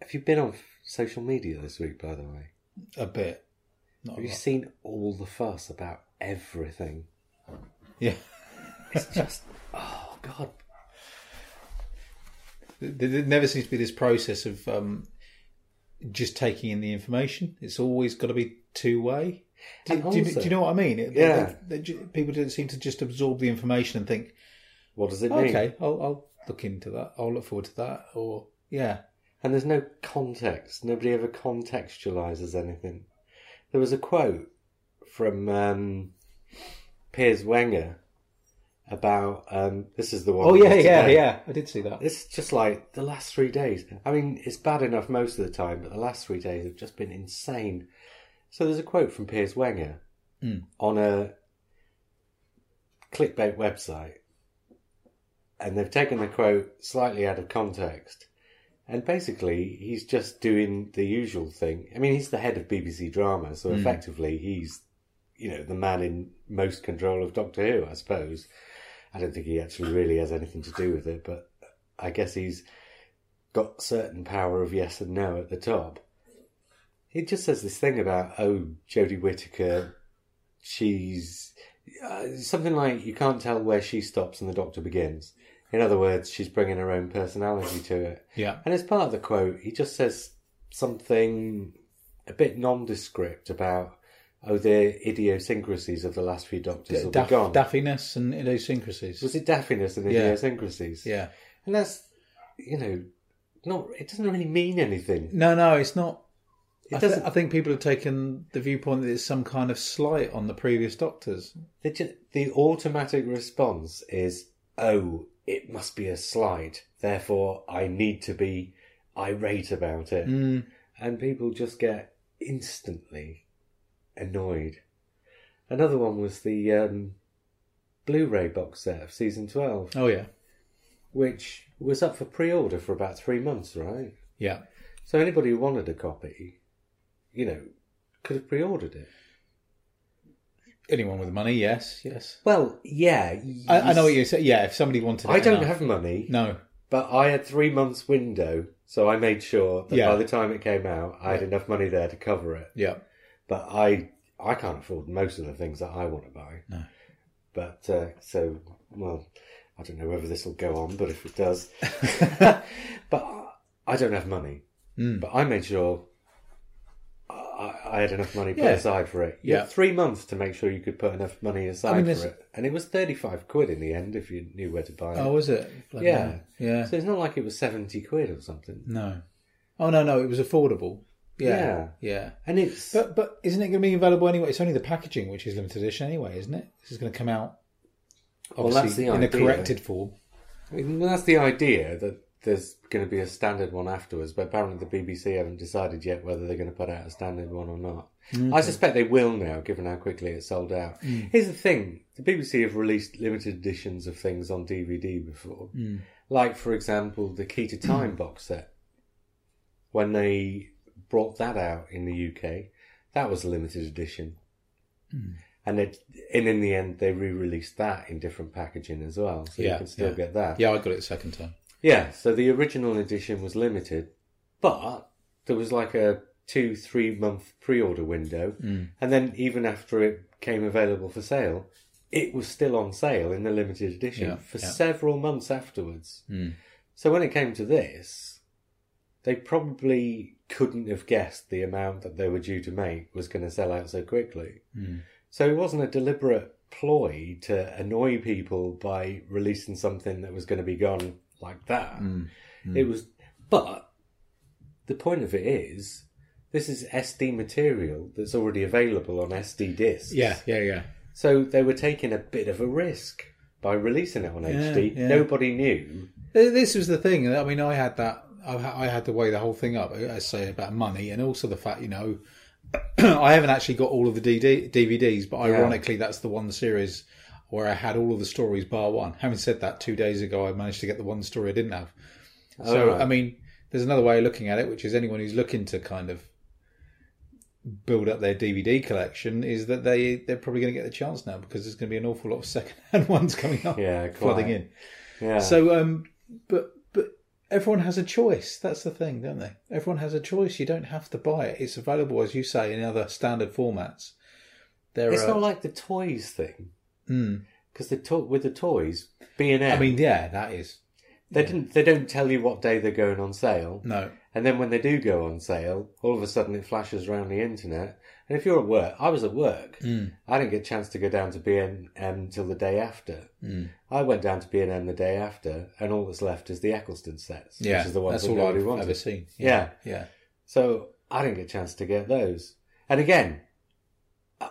Have you been on social media this week, by the way? A bit. Not a Have you lot. seen all the fuss about everything? Yeah. It's just, oh god. There there never seems to be this process of um, just taking in the information. It's always got to be two way. Do, And do you- also- do you know what I mean? It- Yeah. they- they ju- people don't seem to just absorb the information and think, What does it mean? okay, I'll, I'll look into that. I'll look forward to that. Or yeah, And there's no context. Nobody ever contextualizes anything. There was a quote from um, Piers Wenger about um, this is the one. oh yeah, yeah, yeah. I did see that. It's just like the last three days. I mean, it's bad enough most of the time, but the last three days have just been insane. So there's a quote from Piers Wenger Mm. on a clickbait website, and they've taken the quote slightly out of context. And basically, he's just doing the usual thing. I mean, he's the head of BBC Drama, so effectively, he's, you know, the man in most control of Doctor Who, I suppose. I don't think he actually really has anything to do with it, but I guess he's got certain power of yes and no at the top. He just says this thing about, oh, Jodie Whittaker, she's uh, something like you can't tell where she stops and the Doctor begins. In other words, she's bringing her own personality to it. Yeah, And as part of the quote, he just says something a bit nondescript about, oh, the idiosyncrasies of the last few Doctors will Daff- be gone. daffiness and idiosyncrasies. Was it daffiness and Yeah. idiosyncrasies? yeah. And that's, you know, not, it doesn't really mean anything. No, no, it's not. It I, doesn't, I think people have taken the viewpoint that it's some kind of slight on the previous doctors. ju- the automatic response is, oh, it must be a slide. Therefore, I need to be irate about it. Mm. and people just get instantly annoyed. Another one was the um, Blu-ray box set of season 12. Oh, yeah, which was up for pre-order for about three months, right? yeah. So anybody who wanted a copy, you know, could have pre-ordered it. Anyone with money, yes, yes. Well, yeah, I, I know what you say. Yeah, if somebody wanted, it I don't enough. have money, No, but I had three months window, so I made sure that Yeah. by the time it came out, I had enough money there to cover it. yeah, but I I can't afford most of the things that I want to buy. No. But uh, so well, I don't know whether this will go on, but if it does, but I don't have money. Mm. But I made sure I, I had enough money put Yeah. aside for it. You Yeah. had three months to make sure you could put enough money aside mean, for it, and it was thirty-five quid in the end if you knew where to buy it. Oh, was it? Bloody Yeah. hell. yeah. So it's not like it was seventy quid or something. No. Oh no, no, it was affordable. Yeah, yeah. And it's But but isn't it going to be available anyway? It's only the packaging which is limited edition anyway, isn't it? This is going to come out Well, obviously that's the in a corrected form. I mean, that's the idea that there's going to be a standard one afterwards, but apparently the BBC haven't decided yet whether they're going to put out a standard one or not. I suspect they will now, given how quickly it sold out. Hmm. Here's the thing: the BBC have released limited editions of things on DVD before, hmm. like, for example, the Key to Time box set. When they brought that out in the UK, that was a limited edition. Hmm. And, it, and in the end, they re-released that in different packaging as well, so you can still yeah. get that. Yeah, I got it the second time. Yeah, so the original edition was limited, but there was like a two, three month pre order window. Mm. And then even after it came available for sale, it was still on sale in the limited edition Yeah, for yeah. several months afterwards. Mm. So when it came to this, they probably couldn't have guessed the amount that they were due to make was going to sell out so quickly. Mm. So it wasn't a deliberate ploy to annoy people by releasing something that was going to be gone like that. Mm. It was, but the point of it is, this is SD material that's already available on SD discs. Yeah, yeah, yeah. So they were taking a bit of a risk by releasing it on HD. yeah. Nobody knew. This was the thing. I mean, I had that. I had to weigh the whole thing up. I say about money and also the fact, you know, I haven't actually got all of the DD, DVDs, but ironically, that's the one series where I had all of the stories bar one. Having said that, two days ago, I managed to get the one story I didn't have. So, right. I mean, there's another way of looking at it, which is anyone who's looking to kind of build up their DVD collection is that they they're probably going to get the chance now because there's going to be an awful lot of second hand ones coming up, Yeah, flooding in. Yeah. So, um, but but everyone has a choice. That's the thing, don't they? Everyone has a choice. You don't have to buy it. It's available, as you say, in other standard formats. There It's are. not like the toys thing. Because the to- with the toys, B and M. I mean, yeah, that is they didn't. They don't tell you what day they're going on sale, no. and then when they do go on sale, all of a sudden it flashes around the internet. And if you're at work, I was at work. Mm. I didn't get a chance to go down to B and M until the day after. Mm. I went down to B and M the day after, and all that's left is the Eccleston sets, Yeah, which is the ones that's that all nobody I've wanted. ever seen. Yeah. yeah. So I didn't get a chance to get those. And again, I-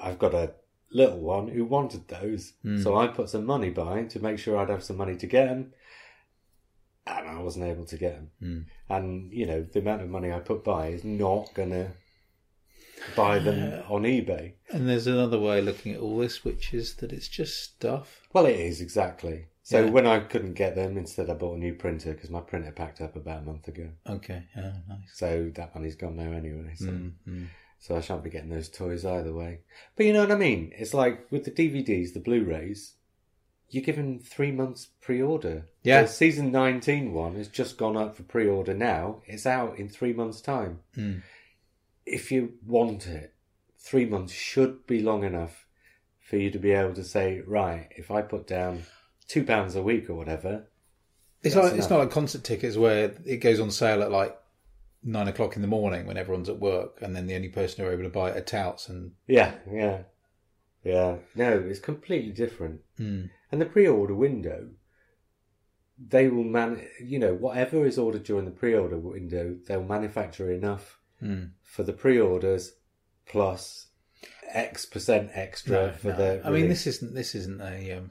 I've got a little one who wanted those, Hmm. so I put some money by to make sure I'd have some money to get them, and I wasn't able to get them. Hmm. And you know, the amount of money I put by is not gonna buy them on eBay. And there's another way of looking at all this, which is that it's just stuff. Well, it is exactly. So Yeah. when I couldn't get them, instead I bought a new printer because my printer packed up about a month ago. Okay, oh, nice. So that money's gone now anyway. So. Mm, mm. So I shan't be getting those toys either way. But you know what I mean? It's like with the DVDs, the Blu-rays, you're given three months pre-order. Yeah. The season 19 one has just gone up for pre-order now. It's out in three months' time. Mm. If you want it, three months should be long enough for you to be able to say, right, if I put down two pounds a week or whatever, It's like it's not like concert tickets where it goes on sale at like nine o'clock in the morning when everyone's at work, and then the only person who are able to buy it are touts. And yeah, yeah, yeah. No, it's completely different. mm, And the pre-order window, they will man, you know, whatever is ordered during the pre-order window, they'll manufacture enough mm. for the pre-orders plus X percent extra for No, the. I mean, this isn't this isn't a um,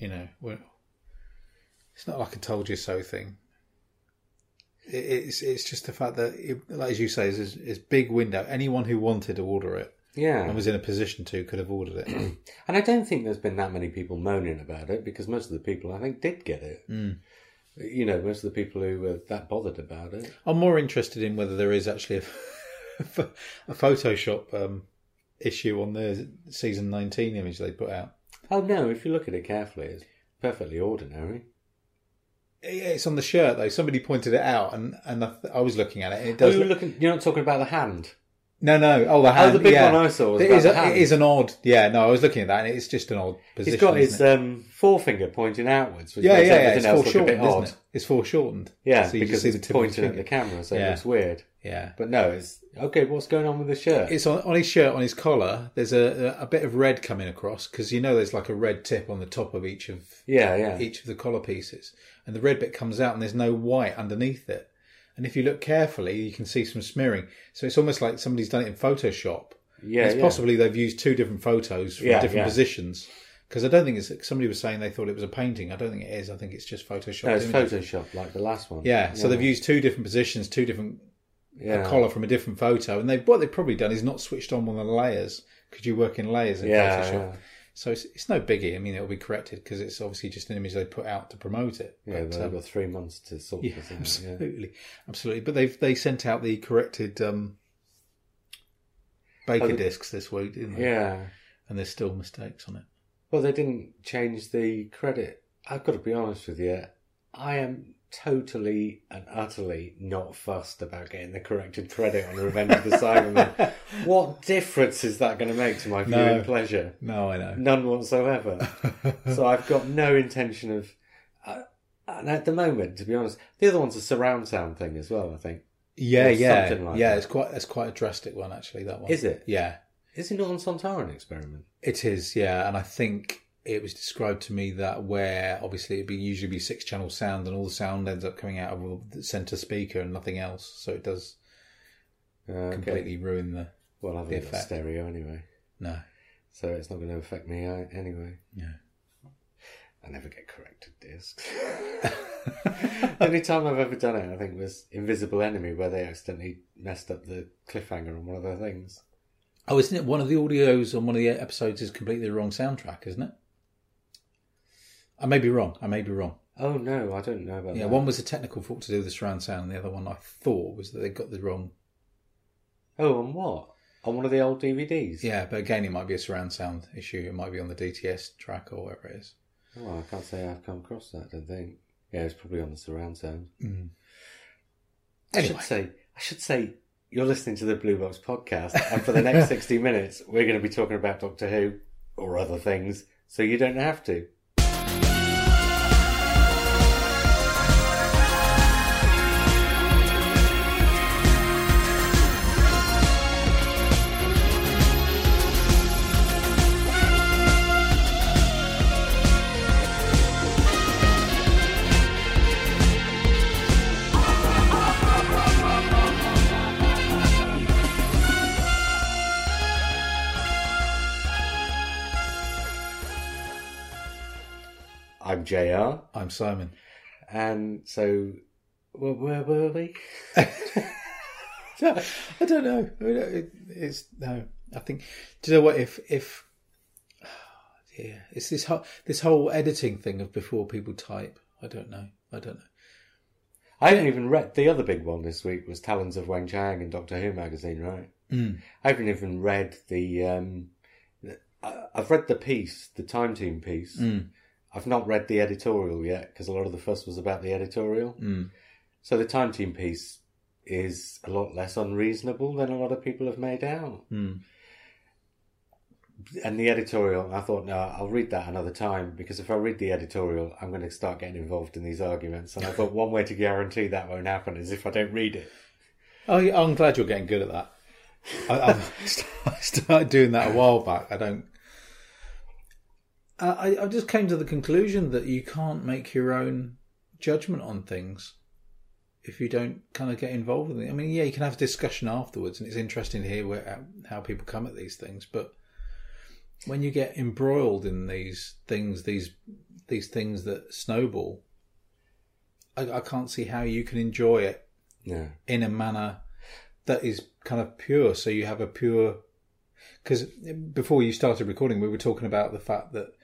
you know, it's not like a told you so thing. It, it's it's just the fact that, it, like as you say, is is big window. Anyone who wanted to order it yeah, and was in a position to could have ordered it. and I don't think there's been that many people moaning about it because most of the people I think did get it. Mm. You know, most of the people who were that bothered about it. I'm more interested in whether there is actually a, a Photoshop um, issue on the season 19 image they put out. Oh no, if you look at it carefully, it's perfectly ordinary. Yeah, It's on the shirt though. Somebody pointed it out, and and I, th- I was looking at it. And it Oh, does. you're look- looking. You're not talking about the hand. no, no. Oh, the hand. Oh, the big yeah. one I saw was It is, a, it is an odd. Yeah, no, I was looking at that, and it's just an odd position. He's got his um, forefinger pointing outwards, which yeah, yeah, yeah. It's foreshortened, isn't odd. it? It's foreshortened. Yeah, So you because it's the tip pointing at the camera, so it looks weird. Yeah. But no, it's okay. What's going on with the shirt? It's on, on his shirt, on his collar. There's a, a bit of red coming across because you know there's like a red tip on the top of each of yeah, yeah, each of the collar pieces, and the red bit comes out, and there's no white underneath it. And if you look carefully, you can see some smearing. So it's almost like somebody's done it in Photoshop. yeah. it's yeah. possibly they've used two different photos from Yeah, different yeah. positions. Because I don't think it's. Somebody was saying they thought it was a painting. I don't think it is. I think it's just Photoshop. No, it's images. Photoshop like the last one. Yeah, so they've used two different positions, two different yeah. a collar from a different photo, and they what they've probably done is not switched on one of the layers because you work in layers in Yeah, Photoshop. Yeah. So it's, it's no biggie. I mean, it'll be corrected because it's obviously just an image they put out to promote it. Yeah, But, they've um, got three months to sort yeah, this out. Yeah. absolutely, absolutely. But they've they sent out the corrected um, Baker Oh, discs this week, didn't they? yeah. and there's still mistakes on it. Well, they didn't change the credit. I've got to be honest with you. I am totally and utterly not fussed about getting the corrected credit on the Revenge of the Cybermen. what difference is that going to make to my viewing No. pleasure? No, I know. None whatsoever. so I've got no intention of. Uh, and at the moment, to be honest, the other one's a surround sound thing as well. I think Yeah, yeah, something like yeah. that. It's quite it's quite a drastic one actually. That one is it? Yeah, Is it not on Sontaran experiment? It is, yeah, and I think it was described to me that where obviously it'd be usually be six channel sound, and all the sound ends up coming out of the center speaker and nothing else, so it does Uh, okay. completely ruin the Well, I've the got stereo anyway, no. so it's not going to affect me uh, anyway. Yeah. I never get corrected discs. the only time I've ever done it, I think, was Invisible Enemy, where they accidentally messed up the cliffhanger on one of their things. Oh, isn't it one of the audios on one of the episodes is completely the wrong soundtrack, isn't it? I may be wrong. I may be wrong. Oh no, I don't know about that. Yeah, that. one was a technical fault to do with the surround sound, and the other one I thought was that they got the wrong. Oh, on what? On one of the old DVDs? Yeah, but again, it might be a surround sound issue. It might be on the DTS track or whatever it is. Well, I can't say I've come across that. I don't think Yeah, it's probably on the surround sound. I Mm. Anyway. should say, I should say, you're listening to the Blue Box podcast, and for the next 60 minutes, we're going to be talking about Doctor Who or other things, so you don't have to. I'm I'm Simon. and so, where, where were we? I don't know. I It's no. I think. Do you know what? If if yeah, it's this whole this whole editing thing of before people type. I don't know. I don't know. I haven't even read the other big one this week was Talons of Weng Chiang in Doctor Who magazine, right? Mm. I haven't even read the. Um, I've read the piece, the Time Team piece. Mm. I've not read the editorial yet because a lot of the fuss was about the editorial. Mm. So the Time Team piece is a lot less unreasonable than a lot of people have made out. Mm. And the editorial, I thought, no, I'll read that another time because if I read the editorial, I'm going to start getting involved in these arguments. And I thought one way to guarantee that won't happen is if I don't read it. Oh, I'm glad you're getting good at that. I, I, I started doing that a while back. I don't. I, I just came to the conclusion that you can't make your own judgment on things if you don't kind of get involved with it. I mean, yeah, you can have a discussion afterwards, and it's interesting to hear where, how people come at these things. But when you get embroiled in these things, these these things that snowball, I, I can't see how you can enjoy it No. in a manner that is kind of pure. So you have a pure. Because before you started recording, we were talking about the fact that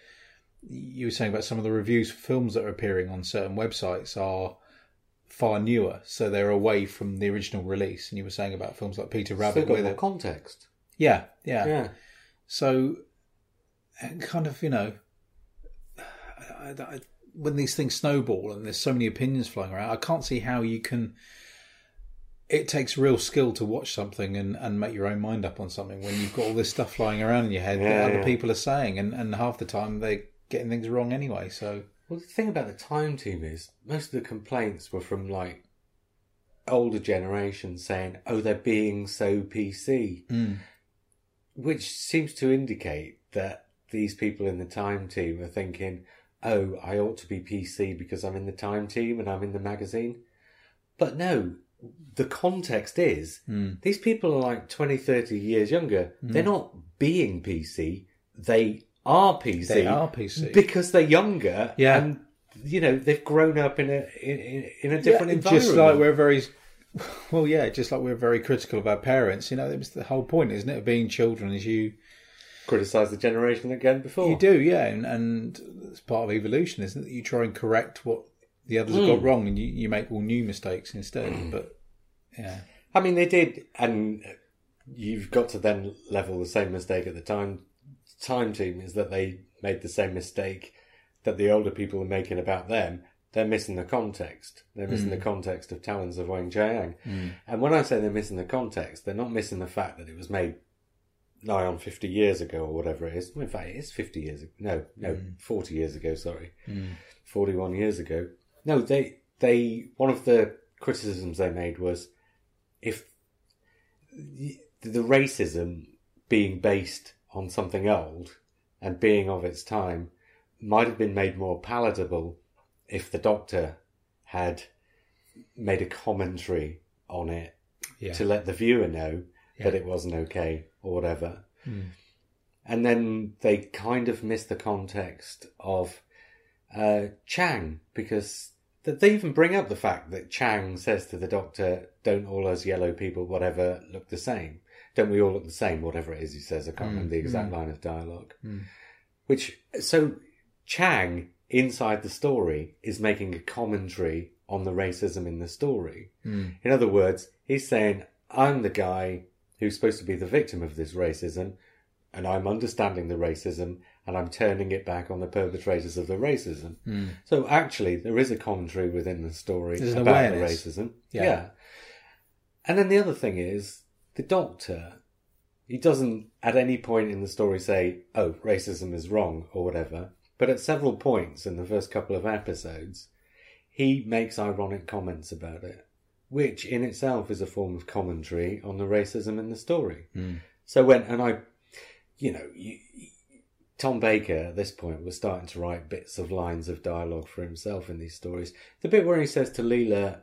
you were saying about some of the reviews for films that are appearing on certain websites are far newer, so they're away from the original release. And you were saying about films like Peter Still Rabbit, got where more the- context. yeah, yeah, Yeah. So, and kind of, you know, I, I, when these things snowball and there's so many opinions flying around, I can't see how you can. It takes real skill to watch something and, and make your own mind up on something when you've got all this stuff flying around in your head Yeah, that other yeah. people are saying, and, and half the time they're getting things wrong anyway. So, Well, the thing about the time team is most of the complaints were from like older generations saying, "Oh, they're being so PC," mm, which seems to indicate that these people in the time team are thinking, "Oh, I ought to be PC because I'm in the time team and I'm in the magazine." But no, the context is mm, these people are like 20, 30 years younger. They're not being PC. They are PC. they are PC. because they're younger. Yeah. and you know they've grown up in a in, in a different Yeah, environment. Just like we're very, well, yeah, just like we're very critical of our parents. You know, that was the whole point, isn't it? Of being children is you criticise the generation again before. You do, yeah, and, and it's part of evolution, isn't it? You try and correct what the others have got mm. wrong, and you, you make all new mistakes instead. Mm. But yeah, I mean, they did, and you've got to then level the same mistake at the time. Time team is that they made the same mistake that the older people are making about them. They're missing the context. They're missing mm. the context of Talons of Weng Chiang. Mm. And when I say they're missing the context, they're not missing the fact that it was made nigh on 50 years ago or whatever it is. In fact, it is 50 years ago. No, no, mm. 40 years ago, sorry. 41 years ago. No, they, they, one of the criticisms they made was if the racism being based on something old and being of its time might have been made more palatable if the doctor had made a commentary on it yeah, to let the viewer know that it wasn't okay or whatever. And then they kind of miss the context of uh, Chang because th- they even bring up the fact that Chang says to the doctor, "Don't all us yellow people, whatever, look the same? Don't we all look the same? Whatever it is he says, I can't mm. remember the exact mm. line of dialogue." Mm. Which so Chang inside the story is making a commentary on the racism in the story. In other words, he's saying, I'm the guy who's supposed to be the victim of this racism, and I'm understanding the racism, and I'm turning it back on the perpetrators of the racism. Hmm. So actually, there is a commentary within the story There's about the racism. Yeah. yeah. And then the other thing is the doctor. He doesn't at any point in the story say, "Oh, racism is wrong" or whatever. But at several points in the first couple of episodes, he makes ironic comments about it, which in itself is a form of commentary on the racism in the story. Hmm. So when and I, you know, you, Tom Baker at this point was starting to write bits of lines of dialogue for himself in these stories. The bit where he says to Leela,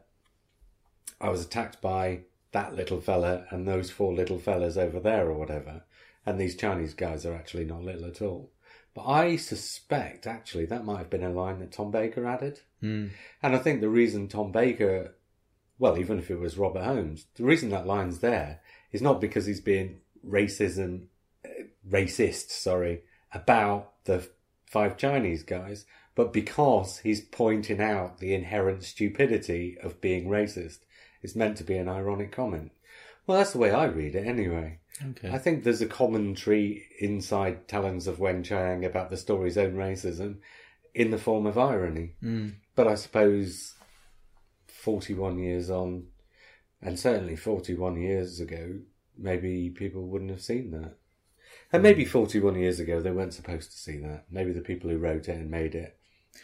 "I was attacked by that little fella and those four little fellas over there, or whatever," and these Chinese guys are actually not little at all. But I suspect actually that might have been a line that Tom Baker added. Mm. And I think the reason Tom Baker, well, even if it was Robert Holmes, the reason that line's there is not because he's being racism, uh, racist, sorry, about the five Chinese guys, but because he's pointing out the inherent stupidity of being racist. It's meant to be an ironic comment. Well, that's the way I read it anyway. Okay. I think there's a commentary inside Talons of Weng Chiang about the story's own racism in the form of irony. Mm. But I suppose 41 years on, and certainly 41 years ago, maybe people wouldn't have seen that. And maybe 41 years ago, they weren't supposed to see that. Maybe the people who wrote it and made it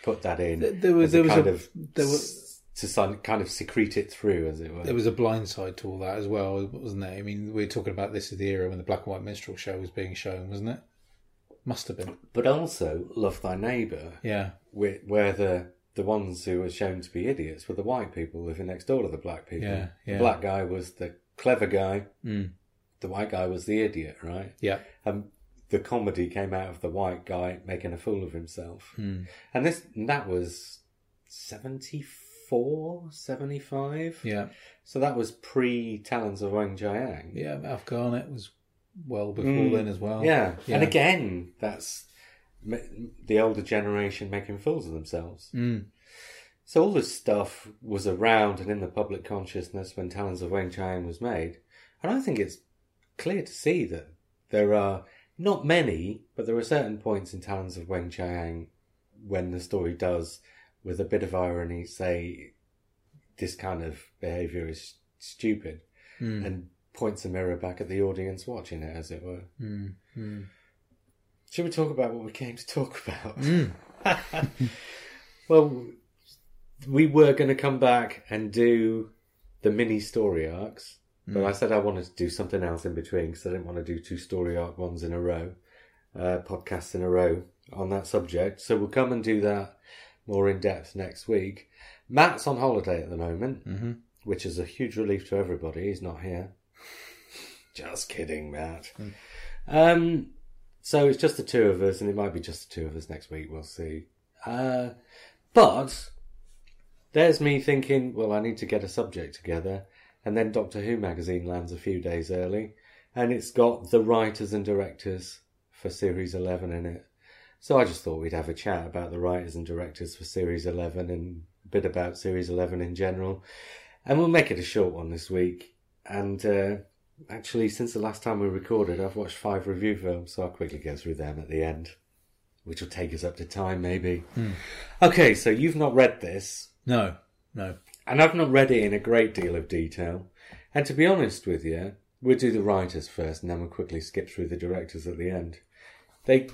put that in. There- there was- as a there was kind a- of there was- to kind of secrete it through, as it were. There was a blind side to all that as well, wasn't there? I mean, we were talking about this at the era when the black and white minstrel show was being shown, wasn't it? Must have been. but also, love thy neighbour. Yeah. where, where the the ones who were shown to be idiots were the white people living next door to the black people. Yeah, yeah. The black guy was the clever guy. Mm. The white guy was the idiot, right? Yeah. And the comedy came out of the white guy making a fool of himself. Mm. And this and that was 74, 75. Yeah. So that was pre Talons of Weng Chiang. Yeah. Alf Garnett was well before Mm. then as well. Yeah. Yeah. And again, that's the older generation making fools of themselves. Mm. So all this stuff was around and in the public consciousness when Talons of Weng Chiang was made. And I think it's clear to see that there are not many, but there are certain points in Talons of Weng Chiang when the story does, with a bit of irony, say this kind of behaviour is stupid Mm. and points a mirror back at the audience watching it, as it were. Mm. Mm. Should we talk about what we came to talk about? Mm. well, we were going to come back and do the mini story arcs, but I said I wanted to do something else in between because I didn't want to do two story arc ones in a row, uh, podcasts in a row on that subject. So we'll come and do that more in depth next week. Matt's on holiday at the moment, Mhm. which is a huge relief to everybody. He's not here. Just kidding, Matt. Um, so it's just the two of us, and it might be just the two of us next week. We'll see. Uh, but there's me thinking, well, I need to get a subject together, and then Doctor Who magazine lands a few days early, and it's got the writers and directors for Series 11 in it. So I just thought we'd have a chat about the writers and directors for Series 11 and a bit about Series 11 in general. And we'll make it a short one this week. And uh, actually, since the last time we recorded, I've watched five review films, so I'll quickly go through them at the end, which will take us up to time, maybe. Okay, so you've not read this, No. No. and I've not read it in a great deal of detail. And to be honest with you, we'll do the writers first, and then we'll quickly skip through the directors at the end. They,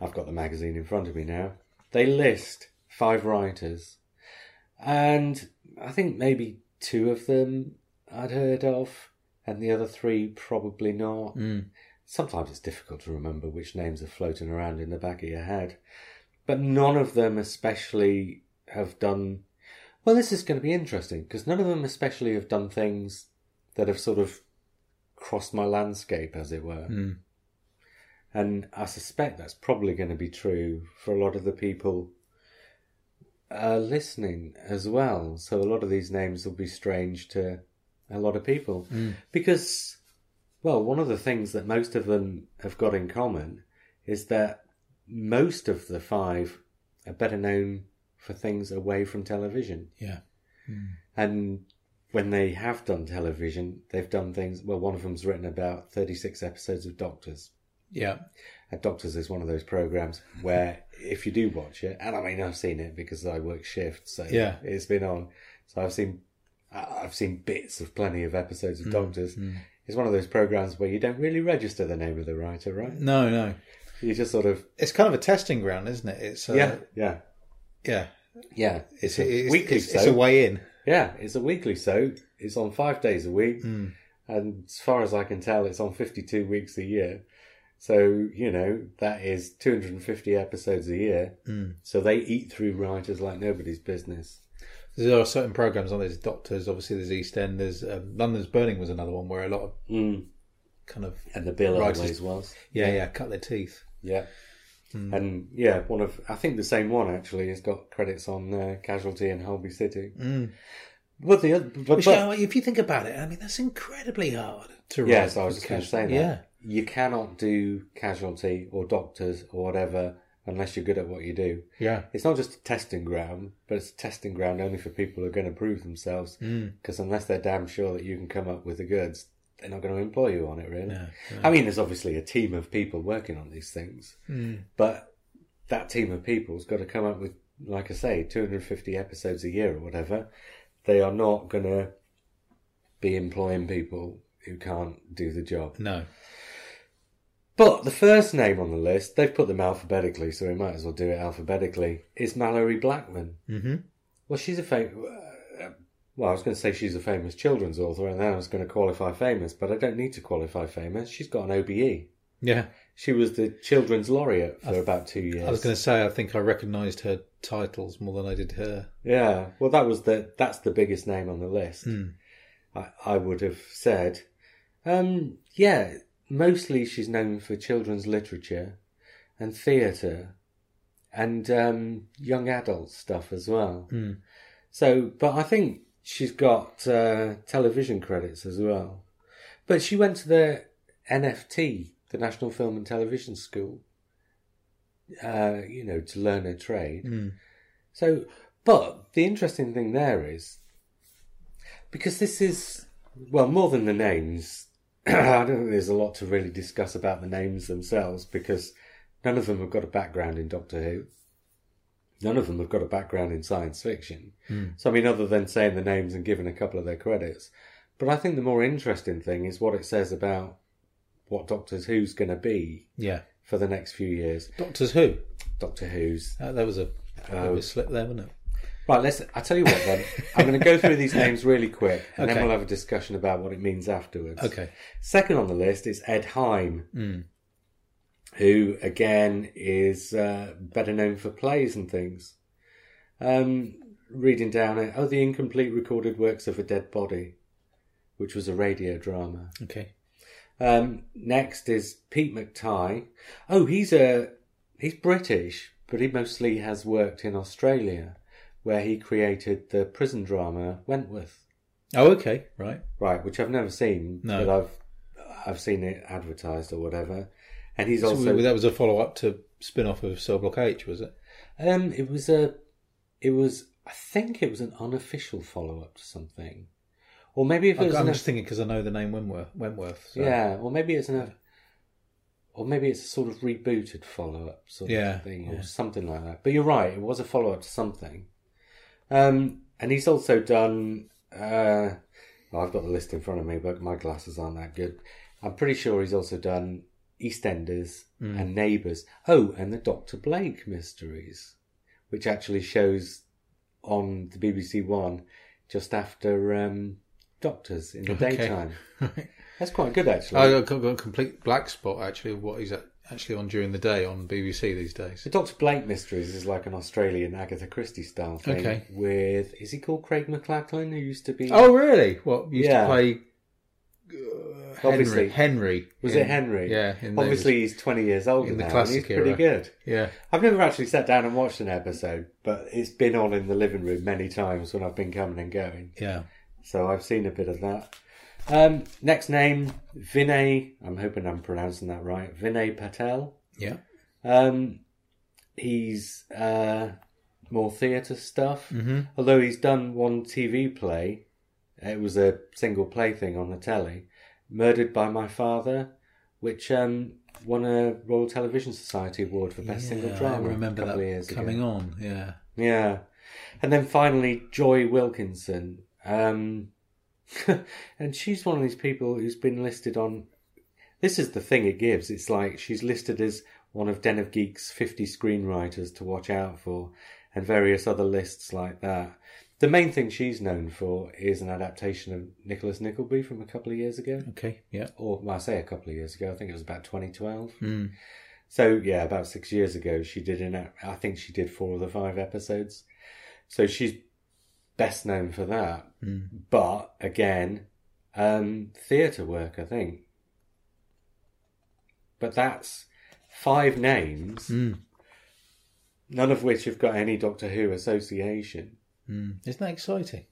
I've got the magazine in front of me now. They list five writers, and I think maybe two of them I'd heard of, and the other three probably not. Mm. Sometimes it's difficult to remember which names are floating around in the back of your head, but none of them especially have done. Well, this is going to be interesting because none of them especially have done things that have sort of crossed my landscape, as it were. Mm. And I suspect that's probably going to be true for a lot of the people uh, listening as well. So a lot of these names will be strange to a lot of people because, well, one of the things that most of them have got in common is that most of the five are better known for things away from television. Yeah. And when they have done television, they've done things. Well, one of them's written about 36 episodes of Doctors. Yeah. And Doctors is one of those programs where if you do watch it, and I mean I've seen it because I work shifts, so Yeah. it's been on. So I've seen I've seen bits of plenty of episodes Mm, of Doctors. It's one of those programs where you don't really register the name of the writer, right? No, no. You just sort of It's kind of a testing ground, isn't it? It's uh, yeah, yeah, yeah. yeah. It's, It's, a it's, weekly it's, soap. it's a way in. Yeah, it's a weekly soap. It's on five days a week, Hmm. and as far as I can tell, it's on fifty-two weeks a year. So you know that is two hundred and fifty episodes a year. Hmm. So they eat through writers like nobody's business. There are certain programs on. There's Doctors. Obviously, there's EastEnders. Um, London's Burning was another one where a lot of Mm. kind of And the bill Writers- always was. yeah, yeah, cut their teeth. Yeah. Hmm. And yeah, one of I think the same one actually has got credits on uh, Casualty and Holby City. Mm. But the other, but, but if you think about it, I mean, that's incredibly hard to write. yes, I was just going to say that Yeah, you cannot do Casualty or Doctors or whatever unless you're good at what you do. yeah, It's not just a testing ground, but it's a testing ground only for people who are going to prove themselves. Mm. Because unless they're damn sure that you can come up with the goods, they're not going to employ you on it, really. No, I mean, there's obviously a team of people working on these things, Mm. but that team of people's got to come up with, like I say, 250 episodes a year or whatever. They are not going to be employing people who can't do the job. no. But the first name on the list, they've put them alphabetically, so we might as well do it alphabetically, is Malorie Blackman. Mm-hmm. Well, she's a famous. Well, I was going to say she's a famous children's author, and then I was going to qualify famous, but I don't need to qualify famous. She's got an OBE. Yeah, She was the children's laureate for about two years. I was going to say I think I recognised her titles more than I did her. Yeah, well, that was the that's the biggest name on the list. Hmm. I, I would have said, um, yeah, mostly she's known for children's literature and theatre and um, young adult stuff as well. Hmm. So, but I think she's got uh, television credits as well. But she went to the NFT, the National Film and Television School, uh, you know, to learn her trade. Mm. So, but the interesting thing there is because this is well more than the names. I don't think there's a lot to really discuss about the names themselves because none of them have got a background in Doctor Who. None of them have got a background in science fiction. So, I mean, other than saying the names and giving a couple of their credits. But I think the more interesting thing is what it says about what Doctor Who's going to be Yeah, for the next few years. Doctors Who. Doctor Who's Uh, there was a, there was a slip there, wasn't it? Right, let's. I tell you what. Then I'm going to go through these names really quick, and then we'll have a discussion about what it means afterwards. Okay. Second on the list is Ed Hime, who again is uh, better known for plays and things. Um, reading down it, oh, the incomplete recorded works of a dead body, which was a radio drama. Okay. Um, next is Pete McTighe. Oh, he's a he's British, but he mostly has worked in Australia, where he created the prison drama Wentworth. Oh, okay. Right. Right, which I've never seen, No. but I've I've seen it advertised or whatever. And he's So also that was a follow up to spin off of Cell Block H, was it? um it was a it was I think it was an unofficial follow up to something, or maybe if it was I'm an just thinking because I know the name Wentworth. Wentworth so. Yeah, or maybe it's an, or maybe it's a sort of rebooted follow up sort Yeah, of thing, or yeah. something like that. But you're right; it was a follow up to something. Um, and he's also done. Uh, well, I've got the list in front of me, but my glasses aren't that good. I'm pretty sure he's also done EastEnders Mm. and Neighbours. Oh, and the Doctor Blake mysteries, which actually shows on the BBC One just after um, Doctors in the Okay. daytime. That's quite good, actually. I got, a complete black spot actually of what he's actually on during the day on BBC these days. the Doctor Blake Mysteries is like an Australian Agatha Christie style thing. Okay. With is he called Craig McLachlan, who used to be? Oh, really? What used Yeah. to play? Uh, Obviously. Henry. Henry. was in- it Henry? Yeah. Obviously, he's twenty years older in the now, classic he's pretty era. good. Yeah. I've never actually sat down and watched an episode, but it's been on in the living room many times when I've been coming and going. Yeah. So I've seen a bit of that. Um, next name, Vinay. I'm hoping I'm pronouncing that right. Vinay Patel. Yeah. Um, he's uh, more theatre stuff. Mm-hmm. Although he's done one TV play, it was a single play thing on the telly, Murdered by My Father, which um, won a Royal Television Society award for best single drama. I remember a couple that of years coming ago. on. Yeah. Yeah, and then finally Joy Wilkinson, um, and she's one of these people who's been listed on. This is the thing it gives. It's like she's listed as one of Den of Geek's fifty screenwriters to watch out for, and various other lists like that. The main thing she's known for is an adaptation of Nicholas Nickleby from a couple of years ago Okay. Yeah. or well, I say a couple of years ago. I think it was about 2012. Mm. So yeah, about six years ago, she did an. I think she did four of the five episodes. So she's best known for that. Mm. But again, um, theatre work, I think. But that's five names, Mm. none of which have got any Doctor Who association. Mm. Isn't that exciting?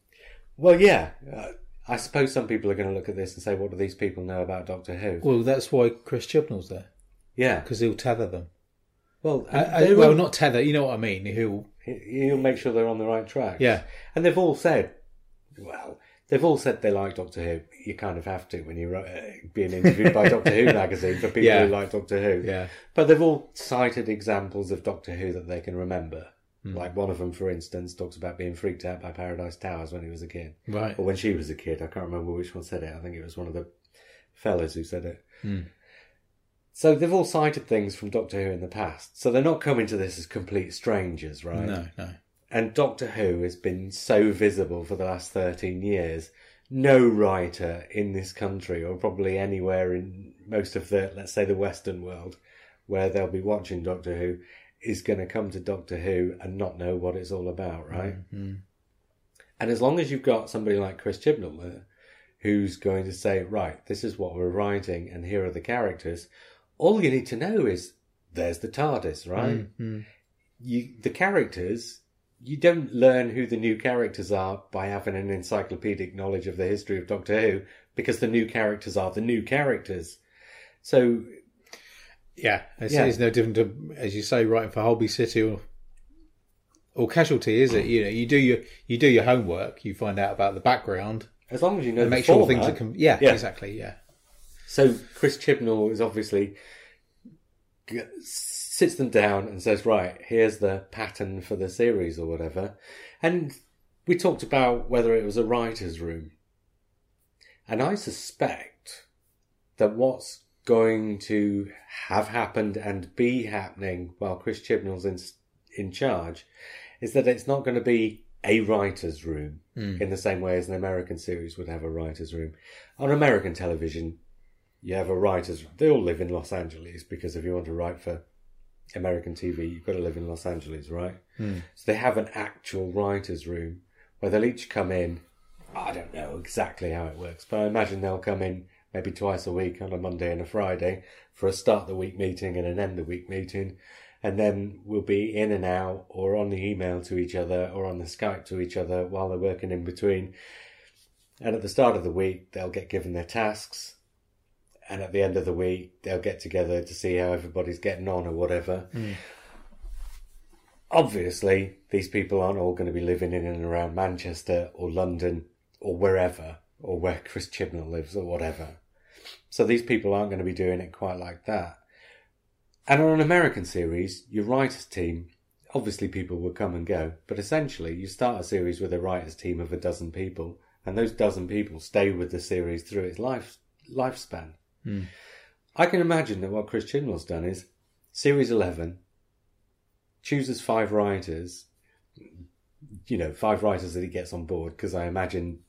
Well, yeah. Uh, I suppose some people are going to look at this and say, "What do these people know about Doctor Who?" Well, that's why Chris Chibnall's there yeah. because he'll tether them. Well, I, I, well, not tether. You know what I mean? He'll. He'll make sure they're on the right track. Yeah. And they've all said, well, they've all said they like Doctor Who. You kind of have to when you're uh, being interviewed by Doctor Who magazine for people Yeah. who like Doctor Who. Yeah. But they've all cited examples of Doctor Who that they can remember. Hmm. Like one of them, for instance, talks about being freaked out by Paradise Towers when he was a kid. Right. Or when she was a kid. I can't remember which one said it. I think it was one of the fellas who said it. Hmm. So they've all cited things from Doctor Who in the past. So they're not coming to this as complete strangers, right? No. No. And Doctor Who has been so visible for the last 13 years. No writer in this country, or probably anywhere in most of the, let's say, the Western world, where they'll be watching Doctor Who, is going to come to Doctor Who and not know what it's all about, right? Mm. And as long as you've got somebody like Chris Chibnall there, who's going to say, right, this is what we're writing, and here are the characters, all you need to know is there's the TARDIS, right? Mm. you the characters you don't learn who the new characters are by having an encyclopedic knowledge of the history of Doctor Who because the new characters are the new characters. So Yeah. It's, Yeah. it's no different to, as you say, writing for Holby City or or Casualty, is it? You know, you do your you do your homework. You find out about the background as long as you know and the make sure format, things are. Com- yeah, Yeah. Exactly. Yeah. So Chris Chibnall is obviously sits them down and says, "Right, here's the pattern for the series or whatever." And we talked about whether it was a writers' room, and I suspect that what's going to have happened and be happening while Chris Chibnall's in in charge is that it's not going to be a writers' room hmm. in the same way as an American series would have a writers' room. On American television, you have a writers. Room. They all live in Los Angeles because if you want to write for American TV, you've got to live in Los Angeles, right? Hmm. So they have an actual writers' room where they'll each come in. I don't know exactly how it works, but I imagine they'll come in maybe twice a week on a Monday and a Friday for a start the week meeting and an end the week meeting. And then we'll be in and out or on the email to each other or on the Skype to each other while they're working in between. And at the start of the week, they'll get given their tasks. And at the end of the week, they'll get together to see how everybody's getting on or whatever. Hmm. Obviously, these people aren't all going to be living in and around Manchester or London or wherever, or where Chris Chibnall lives or whatever. So these people aren't going to be doing it quite like that. And on an American series, your writers team, obviously people will come and go, but essentially you start a series with a writers team of a dozen people, and those dozen people stay with the series through its life lifespan. Hmm. I can imagine that what Chris Chibnall's done is series eleven chooses five writers, you know, five writers that he gets on board because I imagine,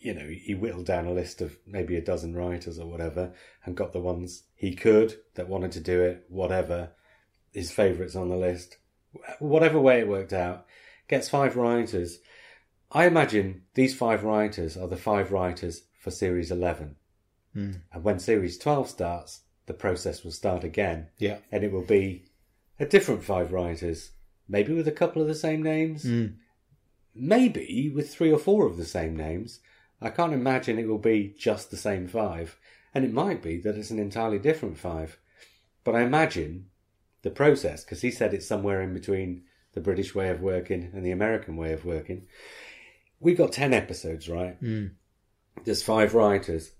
you know, he whittled down a list of maybe a dozen writers or whatever and got the ones he could that wanted to do it, whatever, his favourites on the list, whatever way it worked out, gets five writers. I imagine these five writers are the five writers for series 11. Mm. And when series 12 starts, the process will start again Yeah. and it will be a different five writers, maybe with a couple of the same names, mm. maybe with three or four of the same names. I can't imagine it will be just the same five, and it might be that it's an entirely different five. But I imagine the process, because he said it's somewhere in between the British way of working and the American way of working. We got 10 episodes, right? Mm. There's five writers.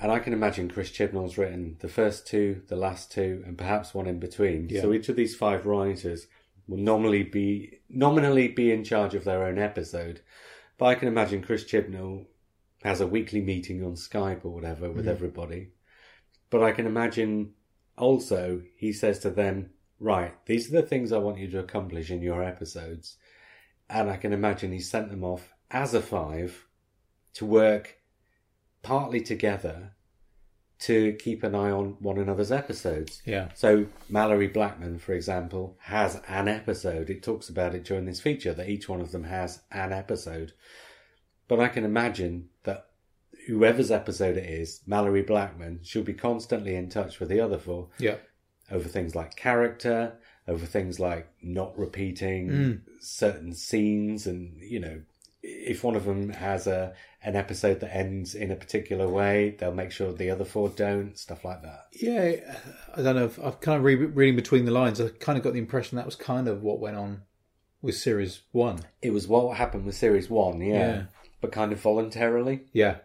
And I can imagine Chris Chibnall's written the first two, the last two, and perhaps one in between. Yeah. So each of these five writers will normally be nominally be in charge of their own episode. But I can imagine Chris Chibnall has a weekly meeting on Skype or whatever with mm-hmm. everybody. But I can imagine also he says to them, Right, these are the things I want you to accomplish in your episodes. And I can imagine he sent them off as a five to work partly together to keep an eye on one another's episodes. Yeah. So Malorie Blackman, for example, has an episode. It talks about it during this feature that each one of them has an episode. But I can imagine that whoever's episode it is, Malorie Blackman, she'll be constantly in touch with the other four Yeah. over things like character, over things like not repeating mm. certain scenes, and you know, if one of them has a an episode that ends in a particular way, they'll make sure the other four don't. Stuff like that. Yeah, I don't know. If, I've kind of re- reading between the lines. I kind of got the impression that was kind of what went on with series one. It was what happened with series one, yeah, Yeah. but kind of voluntarily. Yeah,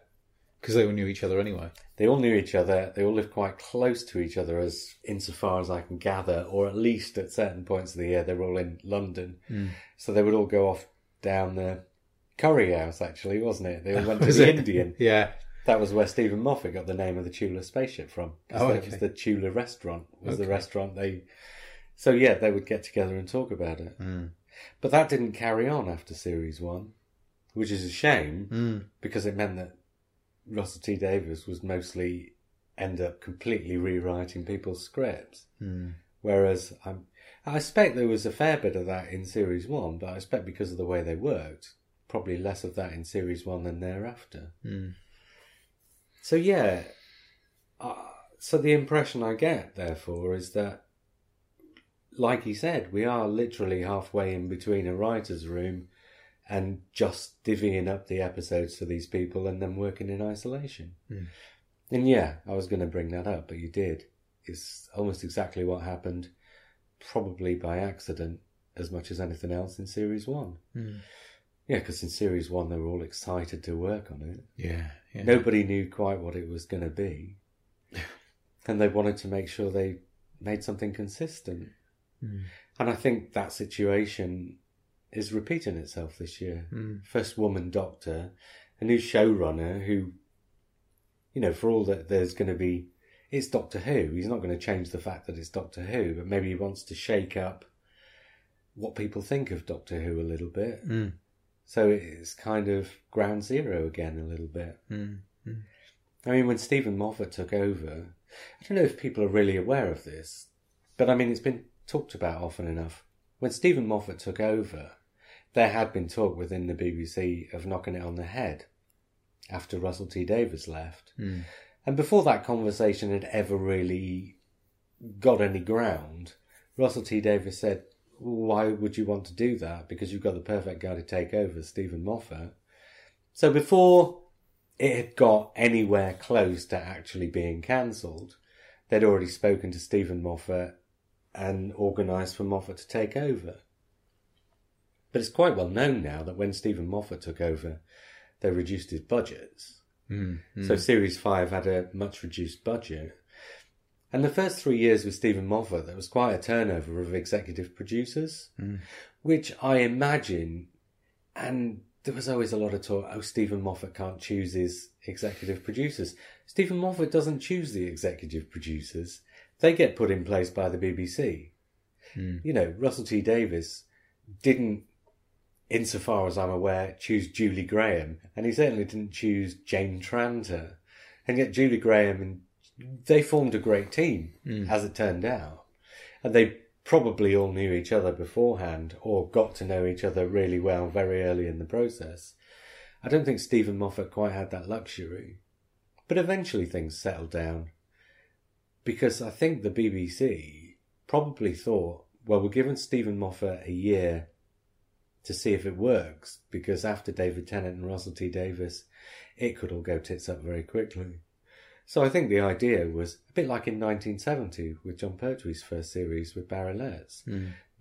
because they all knew each other anyway. They all knew each other. They all lived quite close to each other, as insofar as I can gather, or at least at certain points of the year, they were all in London. Hmm. So they would all go off down the curry house. Actually, wasn't it? They all went to the it? Indian. Yeah, That was where Steven Moffat got the name of the Chula spaceship from. Oh, that okay. was the Chula restaurant. Was the restaurant they? So yeah, they would get together and talk about it. Hmm. But that didn't carry on after series one, which is a shame Hmm. because it meant that Russell T Davies was mostly end up completely rewriting people's scripts. Hmm. Whereas I'm, I expect there was a fair bit of that in series one, but I expect because of the way they worked, probably less of that in series one than thereafter. Hmm. So yeah, uh, so the impression I get therefore is that, like he said, we are literally halfway in between a writer's room and just divvying up the episodes to these people and then working in isolation. Hmm. And yeah, I was going to bring that up, but you did. It's almost exactly what happened, probably by accident as much as anything else in series one. Hmm. Yeah, because in series one they were all excited to work on it. yeah, yeah. Nobody knew quite what it was going to be. and they wanted to make sure they made something consistent. Mm. And I think that situation is repeating itself this year. Mm. First woman doctor, a new showrunner who, you know, for all that there's going to be, it's Doctor Who. He's not going to change the fact that it's Doctor Who, but maybe he wants to shake up what people think of Doctor Who a little bit. Mm. So it's kind of ground zero again a little bit. Mm. I mean, when Steven Moffat took over, I don't know if people are really aware of this, but I mean, it's been talked about often enough. When Steven Moffat took over, there had been talk within the BBC of knocking it on the head after Russell T Davies left. Mm. And before that conversation had ever really got any ground, Russell T Davies said, Why would you want to do that? Because you've got the perfect guy to take over, Steven Moffat. So before it had got anywhere close to actually being cancelled, they'd already spoken to Steven Moffat and organised for Moffat to take over. But it's quite well known now that when Steven Moffat took over, they reduced his budgets. Mm. So Series 5 had a much reduced budget. And the first three years with Steven Moffat, there was quite a turnover of executive producers, mm. which I imagine, and there was always a lot of talk, oh, Steven Moffat can't choose his executive producers. Steven Moffat doesn't choose the executive producers. They get put in place by the BBC. Mm. You know, Russell T Davies didn't insofar as I'm aware, choose Julie Graham, and he certainly didn't choose Jane Tranter. And yet, Julie Graham and they formed a great team, mm. as it turned out, and they probably all knew each other beforehand or got to know each other really well very early in the process. I don't think Steven Moffat quite had that luxury, but eventually things settled down because I think the BBC probably thought, well, we're giving Steven Moffat a year to see if it works because after David Tennant and Russell T Davies, it could all go tits up very quickly. So I think the idea was a bit like in 1970 with Jon Pertwee's first series with Barry Letts.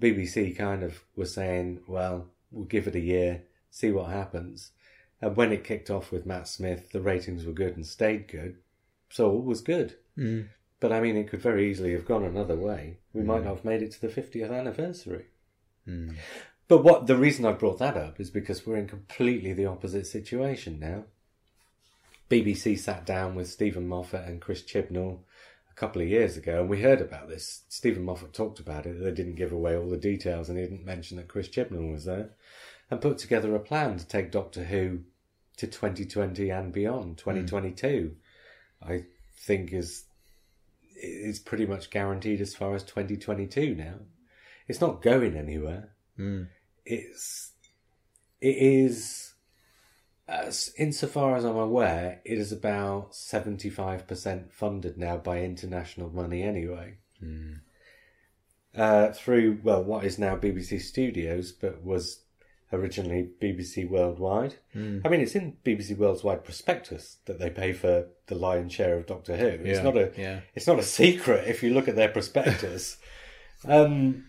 BBC kind of was saying, well, we'll give it a year, see what happens. And when it kicked off with Matt Smith, the ratings were good and stayed good. so all was good. Mm. But I mean, it could very easily have gone another way. We might not have made it to the 50th anniversary. Mm. But what the reason I brought that up is because we're in completely the opposite situation now. BBC sat down with Steven Moffat and Chris Chibnall a couple of years ago, and we heard about this. Steven Moffat talked about it. They didn't give away all the details, and he didn't mention that Chris Chibnall was there, and put together a plan to take Doctor Who to 2020 and beyond. 2022, I think, is is pretty much guaranteed as far as 2022 now. It's not going anywhere Mm. it's it is as insofar as I'm aware, it is about seventy five percent funded now by international money anyway. Uh, through well, what is now BBC Studios, but was originally BBC Worldwide. I mean, it's in BBC Worldwide prospectus that they pay for the lion's share of Doctor Who. It's Yeah, not a yeah. it's not a secret if you look at their prospectus. um,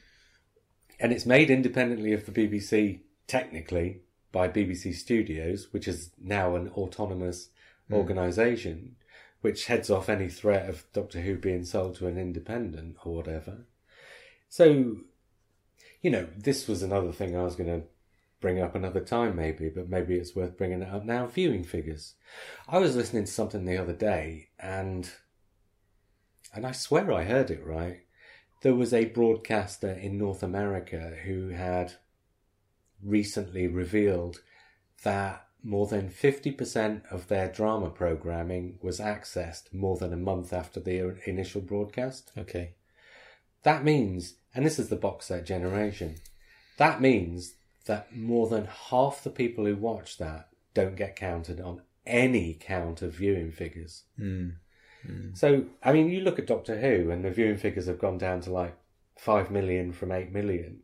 and it's made independently of the BBC, technically, by BBC Studios, which is now an autonomous hmm. organisation, which heads off any threat of Doctor Who being sold to an independent or whatever. So, you know, this was another thing I was going to bring up another time, maybe, but maybe it's worth bringing it up now. Viewing figures. I was listening to something the other day, and and I swear I heard it right. There was a broadcaster in North America who had recently revealed that more than 50% of their drama programming was accessed more than a month after the initial broadcast. Okay. That means, and this is the box set generation, that means that more than half the people who watch that don't get counted on any count of viewing figures. Mm. So, I mean, you look at Doctor Who, and the viewing figures have gone down to like 5 million from 8 million.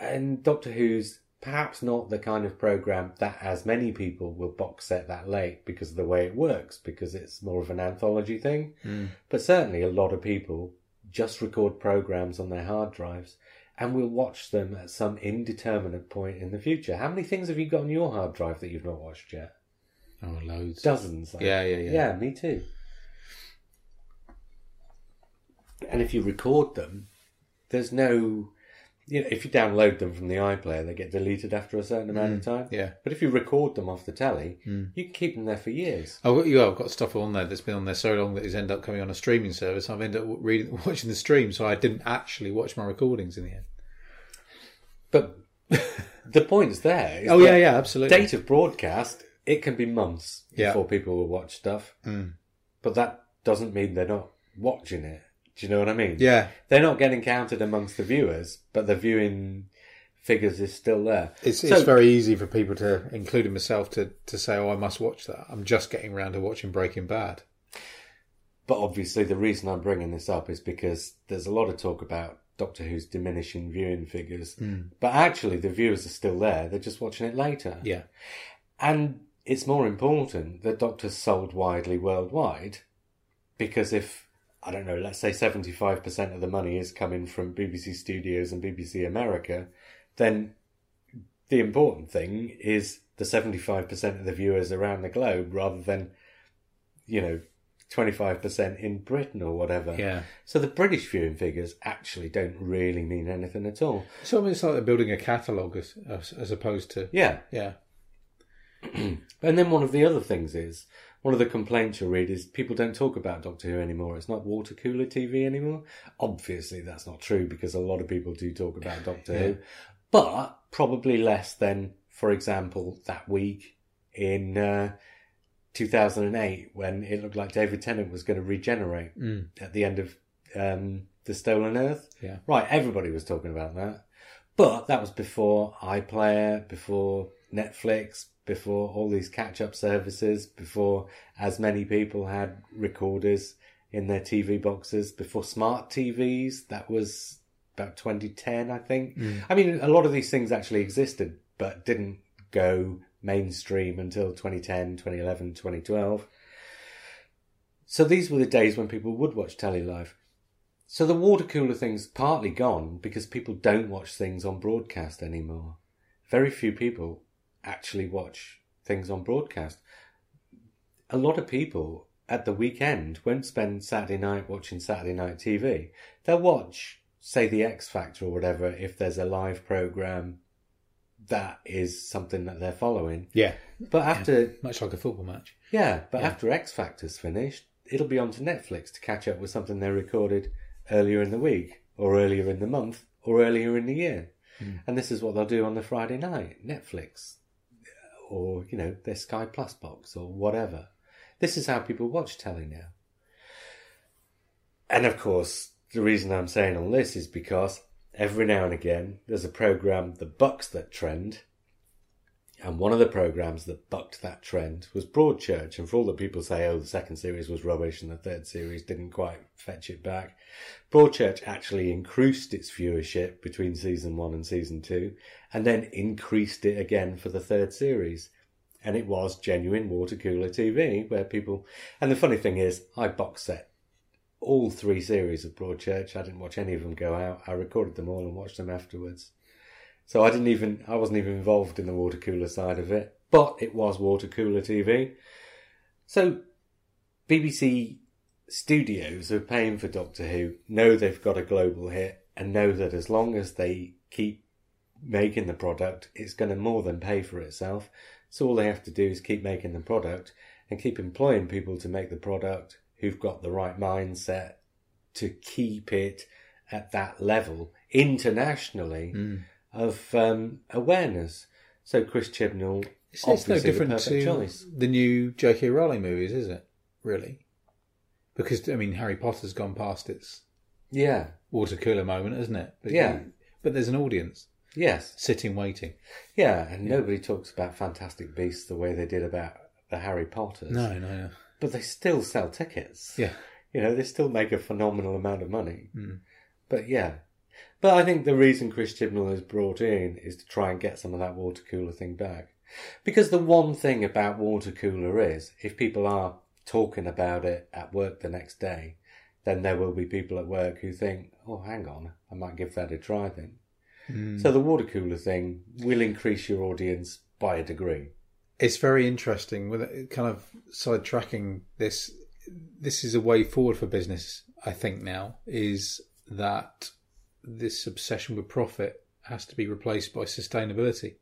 And Doctor Who's perhaps not the kind of program that as many people will box set that late because of the way it works, because it's more of an anthology thing. Hmm. But certainly a lot of people just record programs on their hard drives and will watch them at some indeterminate point in the future. How many things have you got on your hard drive that you've not watched yet? Oh, loads. Dozens. I Yeah, yeah, yeah. yeah, me too. And if you record them, there's no, you know, if you download them from the iPlayer, they get deleted after a certain amount of time. yeah. But if you record them off the telly, you can keep them there for years. Oh, yeah, I've got stuff on there that's been on there so long that it's ended up coming on a streaming service. I've ended up reading, watching the stream, so I didn't actually watch my recordings in the end. But the point's there. is Oh yeah, that yeah, absolutely. Date of broadcast, it can be months Yeah. before people will watch stuff. Mm. But that doesn't mean they're not watching it. Do you know what I mean? Yeah, They're not getting counted amongst the viewers, but the viewing figures is still there. it's So- it's very easy for people to, including myself, to to say, "Oh, I must watch that." I'm just getting around to watching Breaking Bad. But obviously, the reason I'm bringing this up is because there's a lot of talk about Doctor Who's diminishing viewing figures. Hmm. But actually, the viewers are still there. They're just watching it later. Yeah, And it's more important that Doctor's sold widely worldwide because if, I don't know, let's say 75% of the money is coming from BBC Studios and BBC America, then the important thing is the 75% of the viewers around the globe rather than, you know, 25% in Britain or whatever. yeah. So the British viewing figures actually don't really mean anything at all. So I mean, it's like they're building a catalogue as, as as opposed to Yeah. yeah, And then one of the other things is one of the complaints you'll read is people don't talk about Doctor Who anymore. It's not water cooler TV anymore. Obviously, that's not true because a lot of people do talk about Doctor Who, but probably less than, for example, that week in uh, 2008 when it looked like David Tennant was going to regenerate at the end of um, The Stolen Earth. Yeah. Right, everybody was talking about that. But that was before iPlayer, before Netflix, before all these catch up services, before as many people had recorders in their TV boxes, before smart TVs. That was about 2010, I think. Mm. I mean, a lot of these things actually existed, but didn't go mainstream until 2010, 2011, 2012. So these were the days when people would watch telly live. So the water cooler thing's partly gone because people don't watch things on broadcast anymore. Very few people actually watch things on broadcast. A lot of people at the weekend won't spend Saturday night watching Saturday night TV. They'll watch, say, The X Factor or whatever, if there's a live program that is something that they're following. Yeah, But after, much like a football match. yeah, but after X Factor's finished, it'll be on to Netflix to catch up with something they recorded earlier in the week, or earlier in the month, or earlier in the year. Hmm. And this is what they'll do on the Friday night Netflix, or, you know, their Sky Plus box, or whatever. This is how people watch telly now. And of course, the reason I'm saying all this is because every now and again there's a program The bucks that trend. And one of the programs that bucked that trend was Broadchurch. And for all the people say, oh, the second series was rubbish and the third series didn't quite fetch it back, Broadchurch actually increased its viewership between season one and season two, and then increased it again for the third series. And it was genuine water cooler TV where people. And the funny thing is, I box set all three series of Broadchurch. I didn't watch any of them go out. I recorded them all and watched them afterwards. So I didn't even, I wasn't even involved in the water cooler side of it, but it was water cooler TV. So BBC studios are paying for Doctor Who know they've got a global hit and know that as long as they keep making the product, it's going to more than pay for itself. So all they have to do is keep making the product and keep employing people to make the product who've got the right mindset to keep it at that level internationally mm. Of um, awareness. So Chris Chibnall, It's, it's no different to choice. the new J.K. Rowling movies, is it? Really? Because I mean, Harry Potter's gone past its Yeah. water cooler moment, isn't it? But Yeah. but there's an audience Yes. sitting waiting. Yeah, and nobody talks about Fantastic Beasts the way they did about the Harry Potters. No, no, no. But they still sell tickets. Yeah. You know, they still make a phenomenal amount of money. But yeah. But I think the reason Chris Chibnall is brought in is to try and get some of that water cooler thing back. Because the one thing about water cooler is, if people are talking about it at work the next day, then there will be people at work who think, oh, hang on, I might give that a try then. Hmm. So the water cooler thing will increase your audience by a degree. It's very interesting with kind of sidetracking this. This is a way forward for business. I think now is that this obsession with profit has to be replaced by sustainability,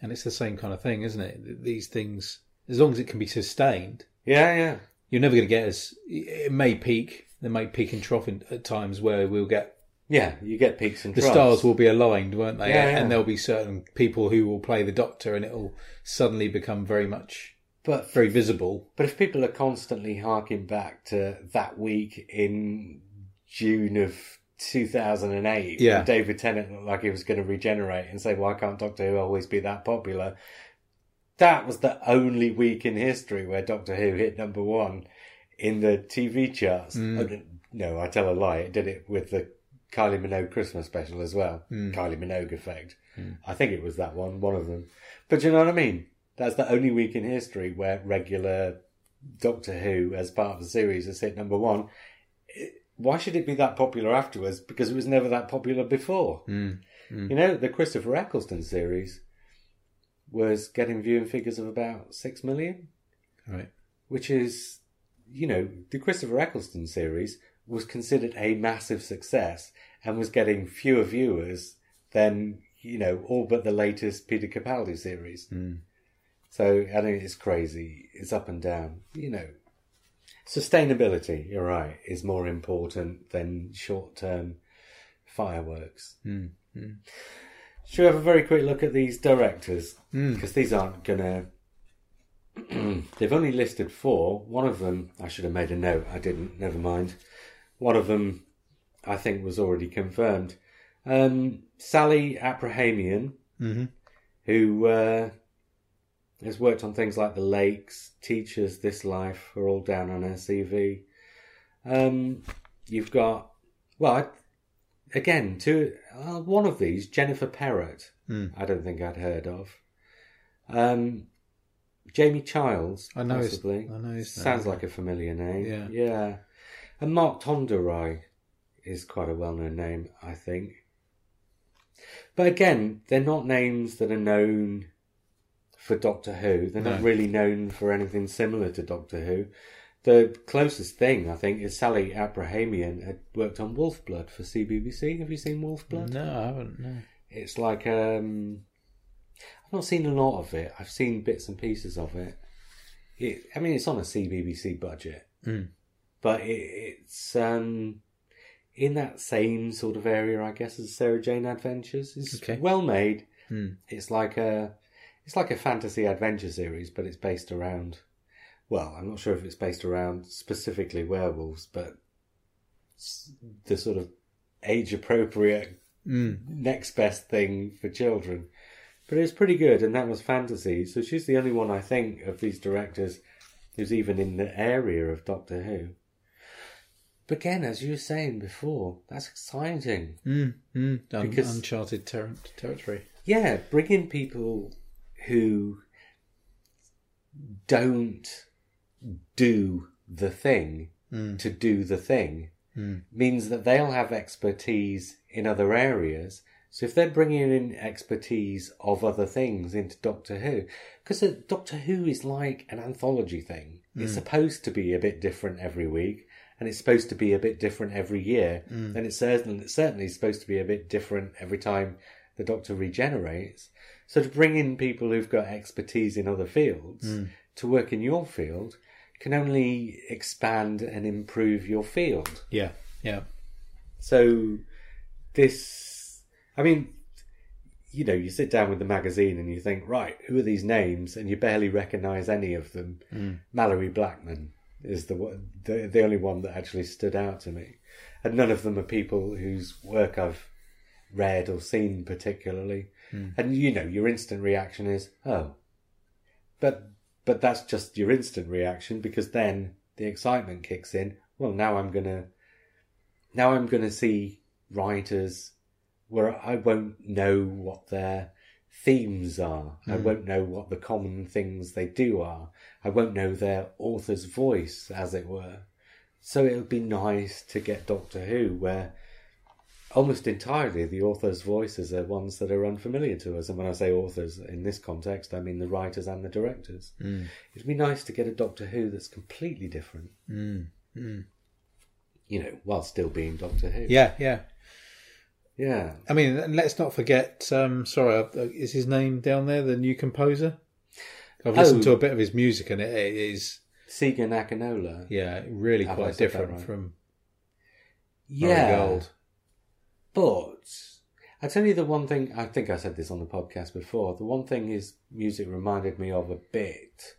and it's the same kind of thing, isn't it? These things, as long as it can be sustained, Yeah, yeah. you're never going to get as it may peak. There may peak and trough in, at times where we'll get Yeah, you get peaks and the troughs. stars will be aligned, won't they? Yeah, yeah. And there'll be certain people who will play the Doctor, and it'll suddenly become very much But very visible. But if people are constantly harking back to that week in June of 2008, Yeah. David Tennant looked like he was going to regenerate and say, why can't Doctor Who always be that popular? That was the only week in history where Doctor Who hit number one in the TV charts. Oh, no, I tell a lie. It did it with the Kylie Minogue Christmas special as well. Mm. Kylie Minogue effect. Mm. I think it was that one, one of them. But you know what I mean? That's the only week in history where regular Doctor Who, as part of the series, has hit number one. It- why should it be that popular afterwards? Because it was never that popular before. Hmm. Hmm. You know, the Christopher Eccleston series was getting viewing figures of about six million, Right. which is, you know, the Christopher Eccleston series was considered a massive success and was getting fewer viewers than, you know, all but the latest Peter Capaldi series. Hmm. So I mean, it's crazy. It's up and down. You know, sustainability. You're right. Is more important than short-term fireworks. Should we have a very quick look at these directors? Because these aren't gonna. They've only listed four. One of them, I should have made a note. I didn't. Never mind. One of them, I think, was already confirmed. Um, Sallie Aprahamian, who uh, has worked on things like The Lakes, Teachers, This Life are all down on her CV. Um, you've got, well, I, again, two, uh, one of these, Jennifer Perrott, I don't think I'd heard of. Um, Jamie Childs, I know possibly. I know his name. Sounds like a familiar name. Yeah. Yeah. And Mark Tonderai is quite a well known name, I think. But again, they're not names that are known for Doctor Who. They're not No. really known for anything similar to Doctor Who. The closest thing I think is Sallie Aprahamian had worked on Wolf Blood for CBBC. Have you seen Wolf Blood? No, I haven't. No. It's like um, I've not seen a lot of it. I've seen bits and pieces of it. It, I mean, it's on a CBBC budget, Mm. but it, it's um, in that same sort of area, I guess, as Sarah Jane Adventures. It's Okay. well made. Mm. It's like a, it's like a fantasy adventure series, but it's based around. Well, I'm not sure if it's based around specifically werewolves, but the sort of age appropriate Mm. next best thing for children. But it was pretty good, and that was fantasy. So she's the only one I think of these directors who's even in the area of Doctor Who. But again, as you were saying before, that's exciting. Mm. Mm. Because- uncharted ter- territory. Yeah, bringing people who don't do the thing Mm. to do the thing Mm. means that they'll have expertise in other areas. So if they're bringing in expertise of other things into Doctor Who, because Doctor Who is like an anthology thing. It's supposed to be a bit different every week, and it's supposed to be a bit different every year, and it's certainly, certainly supposed to be a bit different every time the Doctor regenerates. So to bring in people who've got expertise in other fields mm. to work in your field can only expand and improve your field. Yeah. Yeah. So this, I mean, you know, you sit down with the magazine and you think, right, who are these names? And you barely recognise any of them. Mm. Malorie Blackman is the the the only one that actually stood out to me, and none of them are people whose work I've read or seen particularly. Hmm. And you know, your instant reaction is, oh, but but that's just your instant reaction because then the excitement kicks in. Well, now I'm gonna now I'm gonna see writers where I won't know what their themes are. I hmm. won't know what the common things they do are. I won't know their author's voice, as it were. So it would be nice to get Doctor Who, where almost entirely the author's voices are ones that are unfamiliar to us. And when I say authors in this context, I mean the writers and the directors. Mm. It'd be nice to get a Doctor Who that's completely different, Mm. Mm. you know, while still being Doctor Who. Yeah. Yeah. Yeah. I mean, and let's not forget. Um, sorry, uh, is his name down there? The new composer. I've listened Oh. to a bit of his music, and it, it is Segun Akinola. yeah, really quite different right? from Yeah. Murray Gold. But I tell you the one thing I think I said this on the podcast before. The one thing his music reminded me of a bit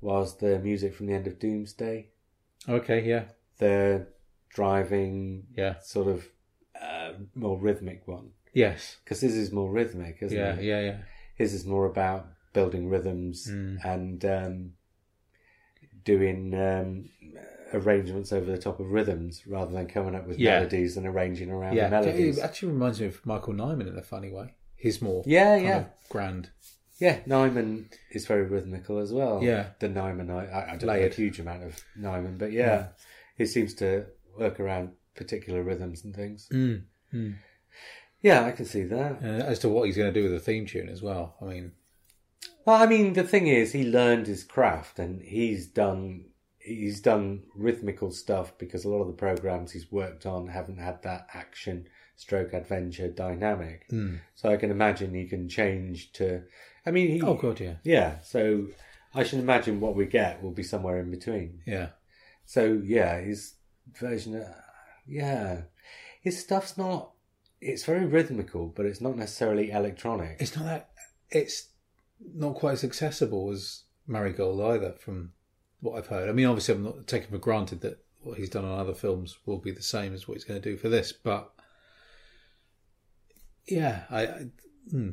was the music from the end of Doomsday. Okay, yeah, The driving yeah, sort of uh, more rhythmic one. yes, Because his is more rhythmic, isn't yeah, it? Yeah, yeah, yeah. His is more about building rhythms Mm. and um, doing um, arrangements over the top of rhythms rather than coming up with Yeah. melodies and arranging around Yeah, the melodies. it actually reminds me of Michael Nyman in a funny way. He's more Yeah, kind yeah. of grand. Yeah, Nyman is very rhythmical as well. Yeah. The Nyman, I, I I don't know a huge amount of Nyman, but yeah, he seems to work around particular rhythms and things. Mm. Mm. Yeah, I can see that. Uh, as to what he's going to do with the theme tune as well. I mean, Well, I mean, the thing is, he learned his craft and he's done he's done rhythmical stuff because a lot of the programs he's worked on haven't had that action stroke adventure dynamic. mm. So I can imagine he can change to. I mean, he, oh god, yeah, yeah. So I should imagine what we get will be somewhere in between. yeah, So yeah, his version, of, yeah, his stuff's not. It's very rhythmical, but it's not necessarily electronic. it's not that. It's not quite as accessible as Murray Gold either, from what I've heard. I mean, obviously, I'm not taking for granted that what he's done on other films will be the same as what he's going to do for this, but yeah, I, I hmm,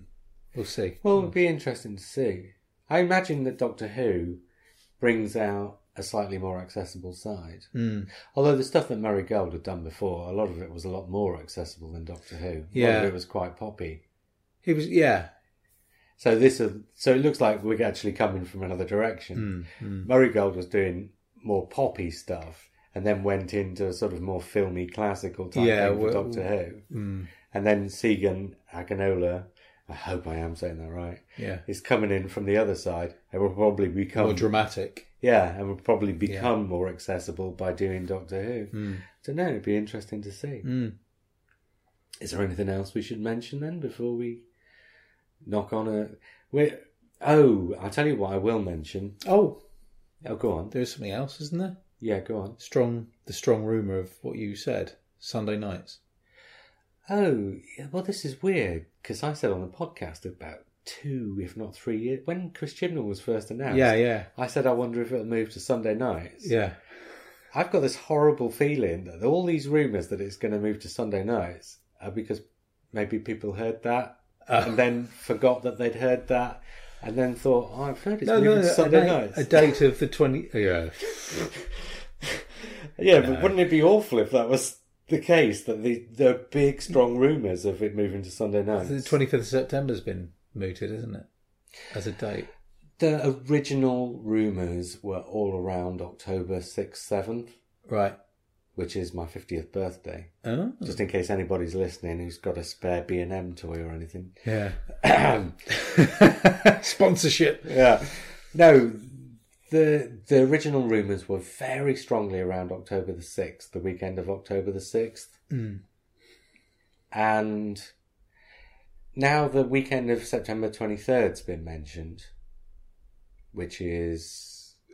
we'll see. Well, it'll be interesting to see. I imagine that Doctor Who brings out a slightly more accessible side. Mm. Although the stuff that Murray Gold had done before, a lot of it was a lot more accessible than Doctor Who. A lot Yeah. of it was quite poppy. He was, yeah, So this, is, so it looks like we're actually coming from another direction. mm, mm. Murray Gold was doing more poppy stuff, and then went into a sort of more filmy, classical type Yeah, thing for well- Doctor Who. Mm. And then Segun Aganola, I hope I am saying that right. Yeah. Is coming in from the other side and will probably become More dramatic. yeah, and will probably become more accessible by doing Doctor Who. Mm. don't know. It'd be interesting to see. Mm. Is there anything else we should mention then before we knock on a? we oh, I'll tell you what I will mention. Oh, Oh, go on. there's something else, isn't there? Yeah, go on. Strong, the strong rumor of what you said Sunday nights. Oh, yeah, well, this is weird because I said on the podcast about two, if not three years when Chris Chibnall was first announced. Yeah, yeah, I said I wonder if it'll move to Sunday nights. yeah. I've got this horrible feeling that all these rumours that it's going to move to Sunday nights are because maybe people heard that Uh. and then forgot that they'd heard that and then thought, oh, I've heard it's No, moving no, to Sunday night. nights. a date of the twenty. Yeah, yeah, but wouldn't it be awful if that was the case, that the, the big, strong rumours of it moving to Sunday night? the twenty fifth of September's been mooted, isn't it? As a date. The original rumours were all around October 6th, 7th, Right. Which is my 50th birthday. Oh, Just in case anybody's listening who's got a spare B&M toy or anything. yeah. Sponsorship. Yeah. No, the the original rumours were very strongly around October the 6th, the weekend of October the 6th. Mm. And now the weekend of September 23rd's been mentioned, which is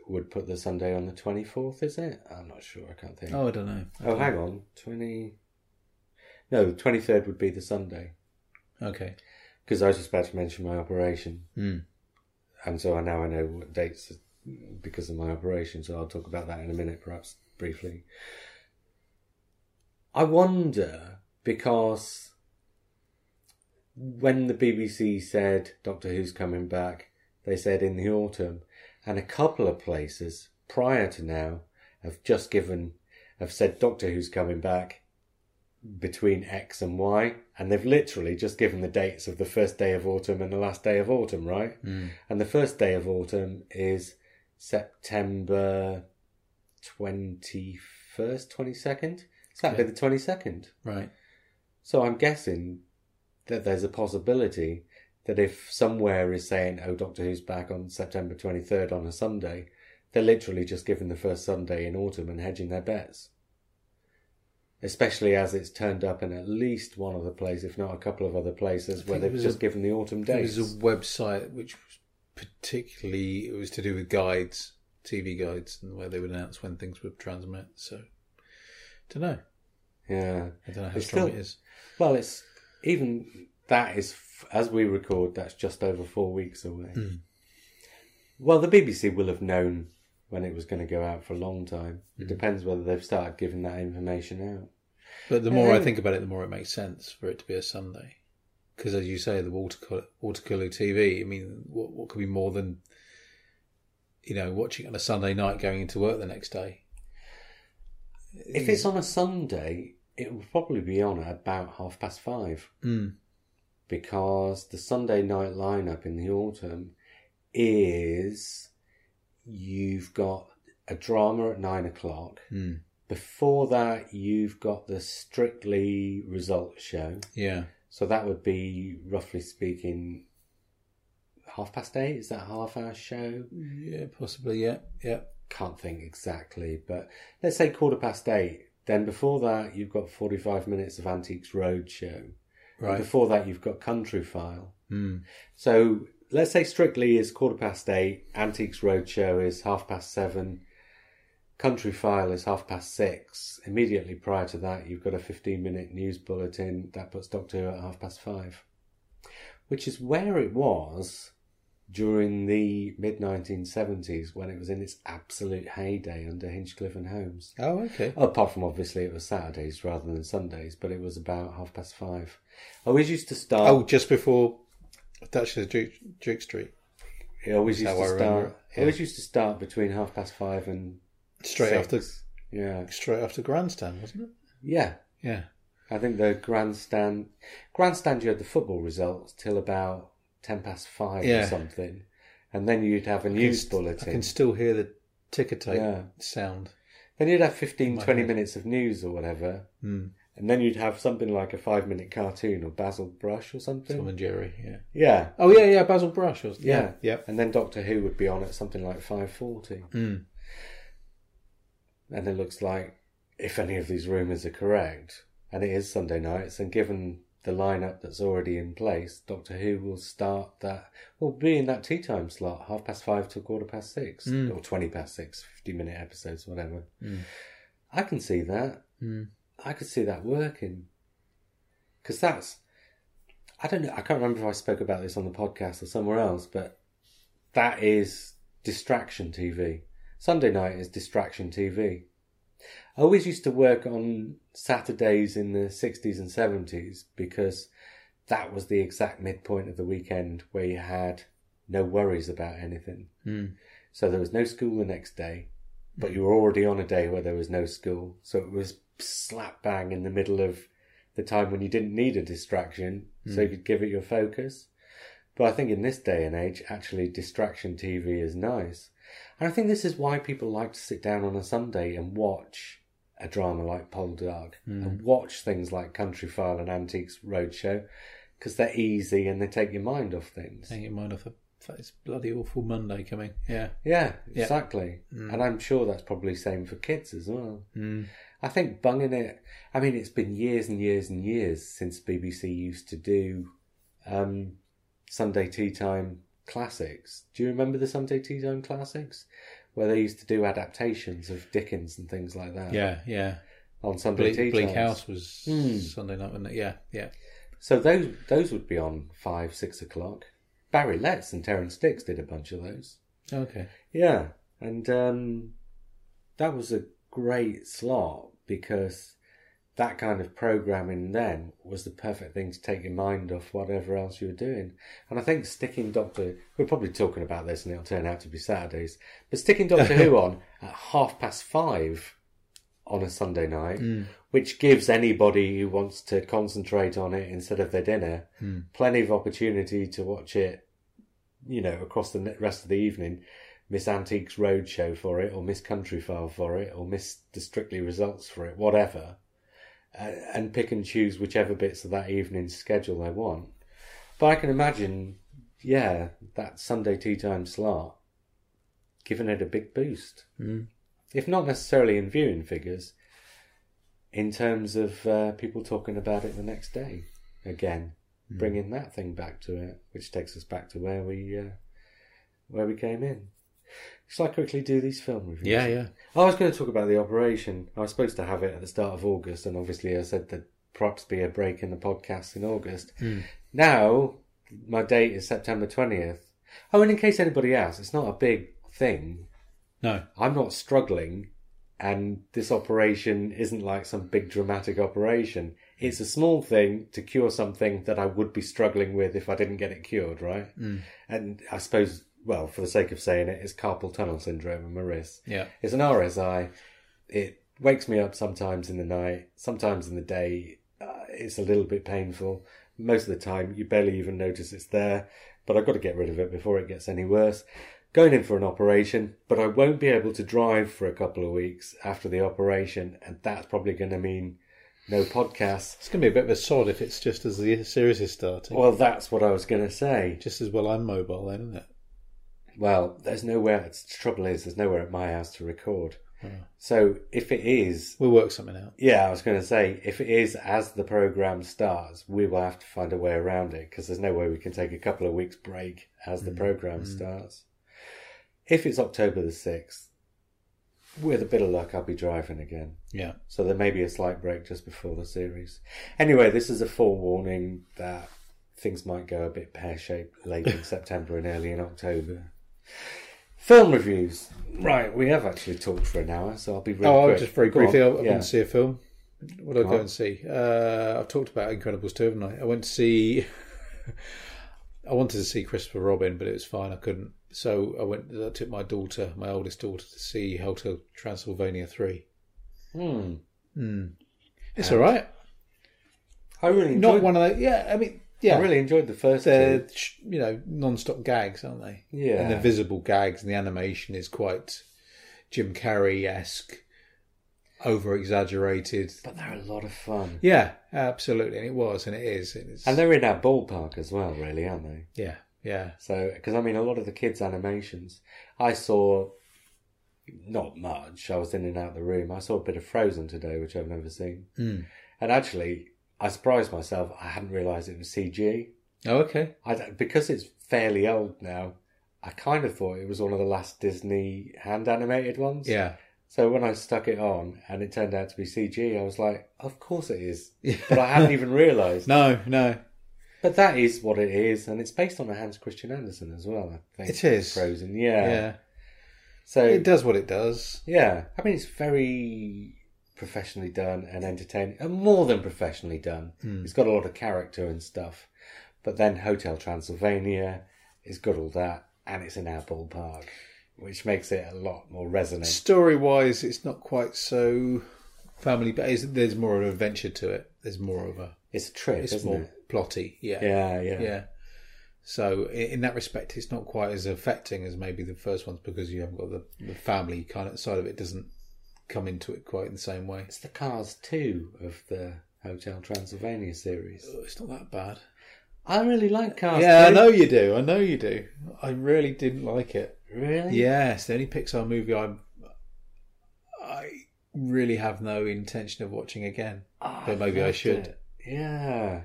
would put the Sunday on the 24th, is it? I'm not sure, I can't think. Oh, I don't know. oh hang on. 20 No, the 23rd would be the Sunday. Okay. Because I was just about to mention my operation. Mm. and so I now I know what dates because of my operation. So I'll talk about that in a minute, perhaps briefly. I wonder because when the BBC said Doctor Who's coming back, they said in the autumn, and a couple of places prior to now have just given have said Doctor Who's coming back between X and Y, and they've literally just given the dates of the first day of autumn and the last day of autumn, right? Mm. And the first day of autumn is September 21st, 22nd? Saturday the 22nd. Right. So I'm guessing that there's a possibility that if somewhere is saying, oh, Doctor Who's back on September 23rd on a Sunday, they're literally just giving the first Sunday in autumn and hedging their bets. Especially as it's turned up in at least one other place, if not a couple of other places, where they've just a- given the autumn There dates. was a website which was particularly it was to do with guides, TV guides, and where they would announce when things would transmit. So, don't know. Yeah. I don't know how It's strong still- it is. Well, it's even that is as we record. That's just over four weeks away. Mm. Well, the BBC will have known when it was going to go out for a long time. Hmm. It depends whether they've started giving that information out. But the more I Um, think about it, the more it makes sense for it to be a Sunday. Because as you say, the water cooler, watercolor TV. I mean, what what could be more than you know watching on a Sunday night, going into work the next day? If it's on a Sunday, it will probably be on at about half past five Mm. Because the Sunday night lineup in the autumn is you've got a drama at nine o'clock. Mm. Before that, you've got the Strictly results show. Yeah, So that would be, roughly speaking, half past eight. Is that a half hour show? yeah, possibly. Yeah, yeah. Can't think exactly, but let's say quarter past eight. Then before that, you've got 45 minutes of Antiques Roadshow. Right. before that, you've got Country File. Mm. So let's say Strictly is quarter past eight, Antiques Roadshow is half past seven, Country File is half past six. Immediately prior to that, you've got a 15 minute news bulletin that puts Doctor Who at half past five, which is where it was during the mid 1970s when it was in its absolute heyday under Hinchcliffe and Holmes. Oh, okay. Apart from obviously it was Saturdays rather than Sundays, but it was about half past five. I always used to start. Oh, just before Duchess Duke, Duke Street, It always used to I start. it, It always used to start between half past five and straight six. after Yeah, straight after Grandstand, wasn't it? yeah. Yeah. I think the grandstand, grandstand, you had the football results till about ten past five or something, and then you'd have a news I bulletin. can still hear the ticker tape Yeah. sound. Then you'd have 15, 20 head. minutes of news or whatever, Mm. and then you'd have something like a five minute cartoon or Basil Brush or something. Tom and Jerry. Yeah. Yeah, Oh yeah, yeah. Basil Brush. Was, yeah, yeah. Yeah. And then Doctor Who would be on at something like five forty, Mm. and it looks like if any of these rumours are correct, and it is Sunday nights, and given the lineup that's already in place, Doctor Who will start that. Will be in that tea time slot, half past five to quarter past six, or twenty past six, fifty minute episodes, whatever. I can see that. Mm. I could see that working. Because that's. I don't know. I can't remember if I spoke about this on the podcast or somewhere else, but that is distraction TV. Sunday night is distraction TV. I always used to work on Saturdays in the 60s and 70s because that was the exact midpoint of the weekend where you had no worries about anything. Mm. So there was no school the next day, but you were already on a day where there was no school. So it was slap bang in the middle of the time when you didn't need a distraction, so you could give it your focus. But I think in this day and age, actually, distraction TV is nice. And I think this is why people like to sit down on a Sunday and watch a drama like Poldark and watch things like Country File and Antiques Roadshow because they're easy and they take your mind off things. Take your mind off the it's bloody awful Monday coming. Yeah. Yeah, Yeah. exactly. And I'm sure that's probably the same for kids as well. Mm. I think bunging it. I mean, it's been years and years and years since BBC used to do um, Sunday tea time classics. Do you remember the Sunday tea time classics, where they used to do adaptations of Dickens and things like that? Yeah. Yeah. on Sunday Bleak, tea Bleak times. House was Hmm. Sunday night, wasn't it? Yeah. Yeah. So those those would be on five, six o'clock. Barry Letts and Terrance Dicks did a bunch of those. Okay. Yeah, and um, that was a great slot because that kind of programming then was the perfect thing to take your mind off whatever else you were doing. And I think sticking Doctor, we're probably talking about this and it'll turn out to be Saturdays, but sticking Doctor Who on at half past five on a Sunday night, hmm. which gives anybody who wants to concentrate on it instead of their dinner hmm. plenty of opportunity to watch it, you know, across the rest of the evening. Miss Antiques Roadshow for it, or Miss Country File for it, or Miss the Strictly Results for it, whatever, and pick and choose whichever bits of that evening's schedule they want. But I can imagine, yeah, that Sunday tea time slot giving it a big boost. Mm. If not necessarily in viewing figures, in terms of uh, people talking about it the next day again, bringing that thing back to it, which takes us back to where we uh, where we came in. Shall I quickly do these film reviews? Yeah. Yeah. I was going to talk about the operation. I was supposed to have it at the start of August, and obviously I said that perhaps be a break in the podcast in August. Hmm. Now my date is September twentieth. Oh, and in case anybody asks, it's not a big thing. No. I'm not struggling, and this operation isn't like some big dramatic operation. It's a small thing to cure something that I would be struggling with if I didn't get it cured, right? Hmm. And I suppose, well, for the sake of saying it, it's carpal tunnel syndrome in my wrist. Yeah. It's an RSI. It wakes me up sometimes in the night, sometimes in the day. Uh, it's a little bit painful. Most of the time, you barely even notice it's there, but I've got to get rid of it before it gets any worse. Going in for an operation, but I won't be able to drive for a couple of weeks after the operation, and that's probably going to mean no podcasts. It's going to be a bit of a sod if it's just as the series is starting. Well, that's what I was going to say. just as well I'm mobile then, isn't it? Well, there's nowhere. The trouble is, there's nowhere at my house to record. Hmm. So if it is We'll work something out. Yeah, I was going to say, if it is as the program starts, we will have to find a way around it because there's no way we can take a couple of weeks break as the hmm. program hmm. starts. If it's October the 6th, with a bit of luck, I'll be driving again. Yeah. So there may be a slight break just before the series. Anyway, this is a forewarning that things might go a bit pear shaped late in September and early in October. Film reviews. Right, we have actually talked for an hour, so I'll be really Oh, quick. just very Go briefly, I, on. I Yeah. went to see a film. What did I Go go on. and see? Uh, I've talked about Incredibles 2, haven't I? I went to see. I wanted to see Christopher Robin, but it was fine. I couldn't. So I went. I took my daughter, my oldest daughter, to see Hotel Transylvania 3. Hmm. It's all right. I really enjoyed. Not one of the. Yeah, I mean, yeah. I really enjoyed the first They're, two. you know, non-stop gags, aren't they? Yeah. And they're visible gags, and the animation is quite Jim Carrey-esque. over exaggerated. But they're a lot of fun. Yeah, absolutely, and it was, and it is. and It's, And they're in our ballpark as well, really, aren't they? yeah, yeah, So, because I mean, a lot of the kids' animations, I saw not much. I was in and out of the room. I saw a bit of Frozen today, which I've never seen. Mm. And actually, I surprised myself. I hadn't realised it was CG. Oh, okay. I because it's fairly old now. I kind of thought it was one of the last Disney hand animated ones. Yeah, So when I stuck it on and it turned out to be CG, I was like, "Of course it is," but I hadn't even realised. no, no, But that is what it is, and it's based on a Hans Christian Andersen as well. I think It is. Frozen. Yeah. yeah. So It does what it does. yeah, I mean it's very professionally done and entertaining, and more than professionally done. Hmm. It's got a lot of character and stuff. But then Hotel Transylvania, it's got all that, and it's in our ballpark, which makes it a lot more resonant. Story wise, it's not quite so family, but there's more of an adventure to it. There's more of a It's a trip, it's isn't more it? plotty. Yeah, Yeah, yeah, yeah. So in that respect, it's not quite as affecting as maybe the first ones because you haven't got the, the family kind of side of it. Doesn't come into it quite in the same way. It's the Cars 2 of the Hotel Transylvania series. Oh, It's not that bad. I really like Cars Yeah, I know you do. I know you do. I really didn't like it. Really? Yes, the only Pixar movie I I really have no intention of watching again. Oh, But maybe I loved should. it. Yeah.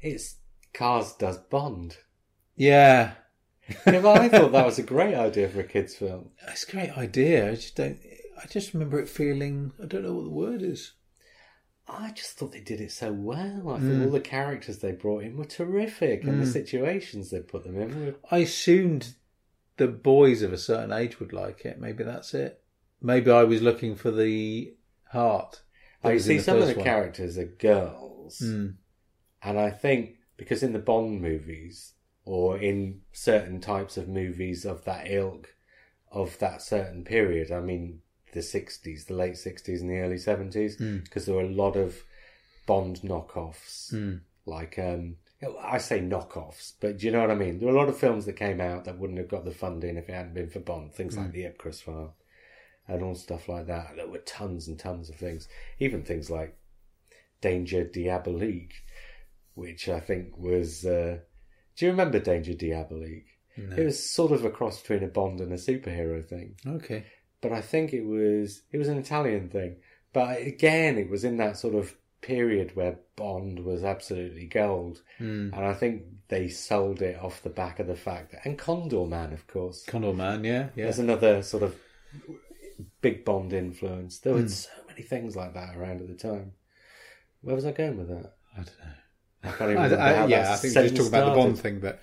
It's Cars does Bond. Yeah, Yeah, I thought that was a great idea for a kids' film. it's a great idea. I just don't. I just remember it feeling. I don't know what the word is. I just thought they did it so well. I Mm. thought all the characters they brought in were terrific, and the situations they put them in were. I assumed the boys of a certain age would like it. Maybe that's it. Maybe I was looking for the heart. I see some of the one. characters are girls, Mm. and I think because in the Bond movies or in certain types of movies of that ilk, of that certain period, I mean the sixties, the late sixties and the early seventies, because there were a lot of Bond knockoffs. Mm. like um I say knockoffs, but do you know what I mean? There were a lot of films that came out that wouldn't have got the funding if it hadn't been for Bond. Things like the Ipcress file and all stuff like that. There were tons and tons of things. Even things like Danger Diabolik, which I think was uh do you remember Danger Diabolik? It was sort of a cross between a Bond and a superhero thing Okay. But I think it was it was an Italian thing. But again, it was in that sort of period where Bond was absolutely gold, Mm. and I think they sold it off the back of the fact that and Condorman, of course, Condorman. Yeah. Yeah. there's another sort of big Bond influence. There were so many things like that around at the time. Where was I going with that? I don't know. I can't even remember I, how yeah, I think we just sentence talk about the. Bond thing, but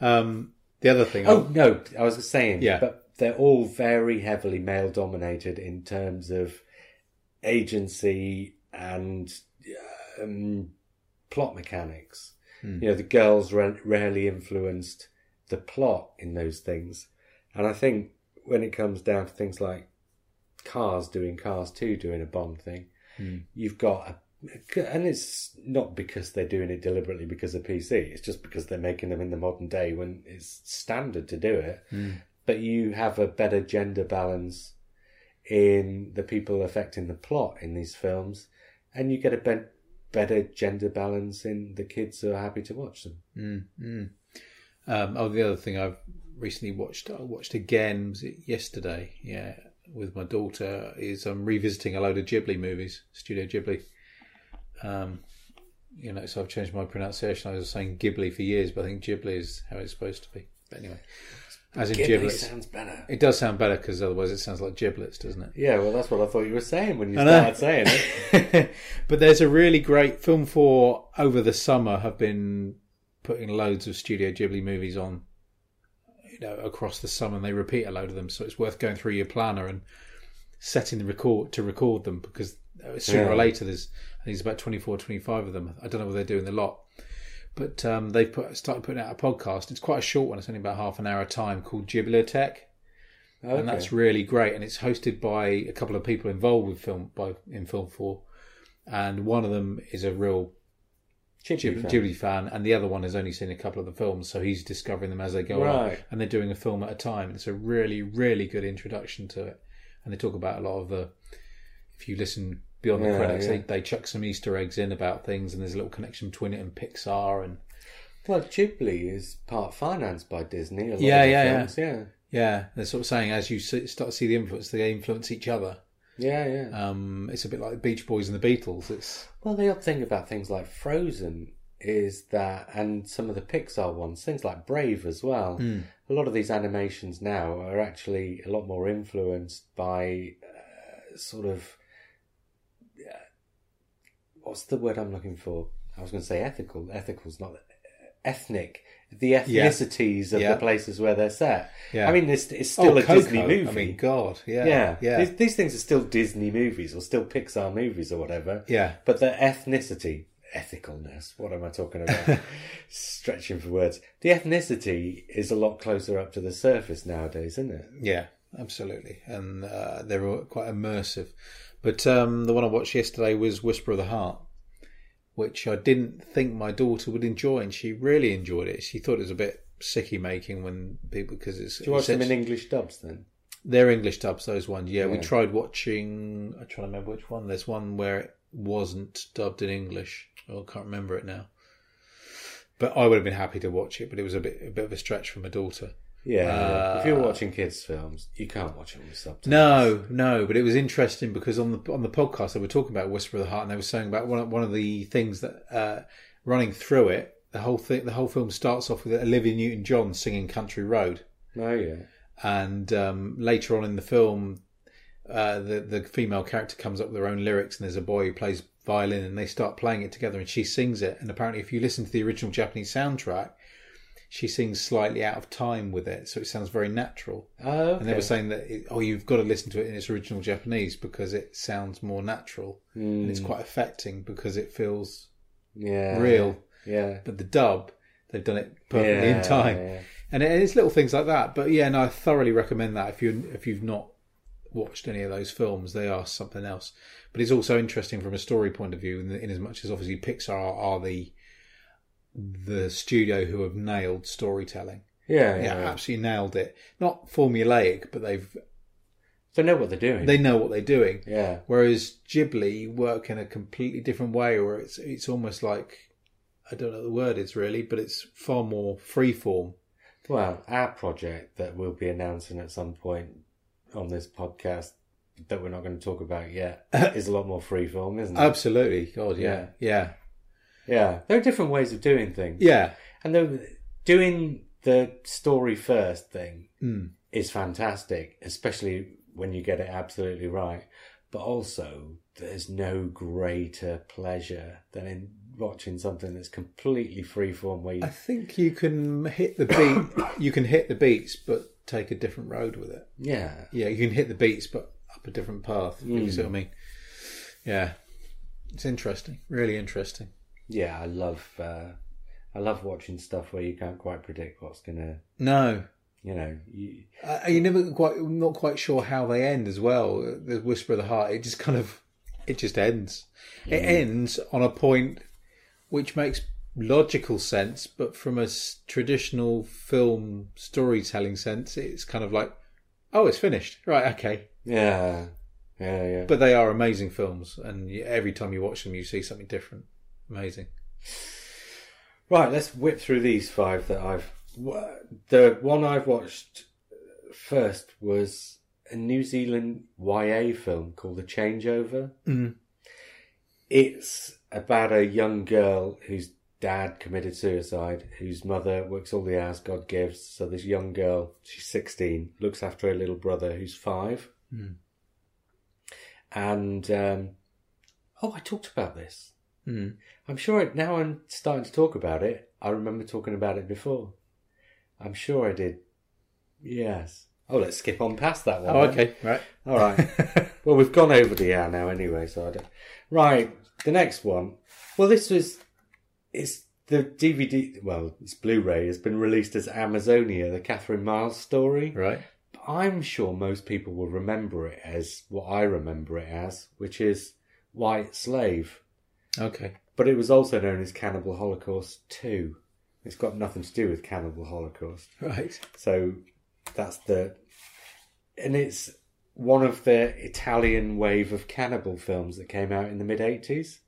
um, the other thing. Oh no, I was saying, Yeah. but they're all very heavily male dominated in terms of agency and um, plot mechanics. Hmm. You know, the girls ra- rarely influenced the plot in those things, and I think when it comes down to things like Cars doing Cars Two doing a Bond thing, Hmm. you've got a and it's not because they're doing it deliberately because of PC. It's just because they're making them in the modern day when it's standard to do it. But you have a better gender balance in the people affecting the plot in these films, and you get a be- better gender balance in the kids who are happy to watch them. Mm, mm. Um, oh, the other thing I've recently watched, I watched again, yesterday? Yeah, with my daughter, is I'm revisiting a load of Ghibli movies, Studio Ghibli. Um, you know, so I've changed my pronunciation. I was saying Ghibli for years, but I think Ghibli is how it's supposed to be. But anyway, as in Ghibli giblets. sounds better. It does sound better because otherwise it sounds like giblets, doesn't it? Yeah, well, that's what I thought you were saying when you started saying it. but there's a really great film for over the summer have been putting loads of Studio Ghibli movies on you know across the summer and they repeat a load of them so it's worth going through your planner and setting the record to record them because uh, sooner Yeah. or later there's I think it's about 24 25 of them I don't know whether they're doing the lot but um, they've put started putting out a podcast it's quite a short one it's only about half an hour a time called Ghibliothèque Okay. and that's really great. And it's hosted by a couple of people involved with film by in Film Four, and one of them is a real Ghibli fan. Ghibli fan, and the other one has only seen a couple of the films, so he's discovering them as they go. Right. And they're doing a film at a time. It's a really, really good introduction to it, and they talk about a lot of the if you listen beyond the Yeah, credits, yeah. they they chuck some Easter eggs in about things, and there's a little connection between it and Pixar and Well, Ghibli is part financed by Disney. A lot Yeah, of yeah, yeah. films. yeah, yeah, they're sort of saying as you start to see the influence, they influence each other. yeah, yeah. Um, it's a bit like the Beach Boys and the Beatles. It's Well, the odd thing about things like Frozen is that, and some of the Pixar ones, things like Brave as well. A lot of these animations now are actually a lot more influenced by uh, sort of what's the word I'm looking for? I was going to say ethical. Ethical's not ethnic. The ethnicities of Yeah. the places where they're set. Yeah. I mean, it's, it's still a Coco, Disney movie. I mean, God, yeah, yeah, yeah, These, these things are still Disney movies or still Pixar movies or whatever. yeah. But the ethnicity, ethicalness, what am I talking about? Stretching for words. The ethnicity is a lot closer up to the surface nowadays, isn't it? Yeah, absolutely, and uh, they're all quite immersive. But um, the one I watched yesterday was Whisper of the Heart, which I didn't think my daughter would enjoy, and she really enjoyed it. She thought it was a bit sicky making when people because it's Do you watch them in English dubs then? they're English dubs. Those ones, yeah. We tried watching. I'm trying to remember which one. There's one where it wasn't dubbed in English. Oh, I can't remember it now. But I would have been happy to watch it, but it was a bit a bit of a stretch for my daughter. Yeah. Uh, if you're watching kids' films, you can't watch them with subtitles. No, no, but it was interesting because on the on the podcast they were talking about Whisper of the Heart, and they were saying about one of, one of the things that uh, running through it, the whole thing, the whole film starts off with Olivia Newton-John singing "Country Road," Oh, yeah. and um, later on in the film, uh, the the female character comes up with her own lyrics, and there's a boy who plays violin, and they start playing it together, and she sings it. And apparently, if you listen to the original Japanese soundtrack, she sings slightly out of time with it, so it sounds very natural. Oh, okay. And they were saying that, it, oh, you've got to listen to it in its original Japanese because it sounds more natural and it's quite affecting because it feels Hmm. yeah. real. Yeah. But the dub, they've done it perfectly Yeah, in time, yeah. and it- it's little things like that. But yeah, no, I thoroughly recommend that if you if you've not watched any of those films, they are something else. But it's also interesting from a story point of view, in, in as much as obviously Pixar are, are the the studio who have nailed storytelling. Yeah, Yeah, yeah. absolutely nailed it. Not formulaic, but they've They know what they're doing. they know what they're doing. yeah. Whereas Ghibli work in a completely different way, where it's it's almost like I don't know what the word is really, but it's far more freeform. Well, our project that we'll be announcing at some point on this podcast that we're not going to talk about yet is a lot more freeform, isn't it? Absolutely, God, yeah, yeah, yeah. Yeah, there are different ways of doing things. yeah, And the, doing the story first thing Mm. is fantastic, especially when you get it absolutely right. But also, there's no greater pleasure than in watching something that's completely freeform where you I think you can hit the beat. you can hit the beats, but take a different road with it. yeah Yeah, you can hit the beats, but up a different path. if You see what I mean? Yeah, it's interesting. Really interesting. Yeah i love uh i love watching stuff where you can't quite predict what's gonna No, you know you, Uh, you never quite not quite sure how they end as well. The whisper of the heart. It just kind of it just ends. It ends on a point which makes logical sense, but from a traditional film storytelling sense, it's kind of like, oh, it's finished. Right, okay. yeah yeah yeah But they are amazing films, and every time you watch them, you see something different. Amazing. right let's whip through these five that i've the one i've watched first was a new zealand ya film called the changeover Mm. it's about a young girl whose dad committed suicide, whose mother works all the hours God gives. So this young girl, she's 16, looks after her little brother who's five. And, um, oh, I talked about this. Mm. I'm sure it, now I'm starting to talk about it. I remember talking about it before. I'm sure I did. Yes. Oh, let's skip on past that one. Oh, then. okay, right. All right. well, we've gone over the hour now anyway, so I don't. Right, the next one. Well, this was. It's the DVD. Well, it's Blu-ray has been released as Amazonia, the Catherine Miles story. Right. I'm sure most people will remember it as what I remember it as, which is White Slave. Okay. But it was also known as Cannibal Holocaust 2. It's got nothing to do with Cannibal Holocaust. Right. So that's the, and it's one of the Italian wave of cannibal films that came out in the mid 80s.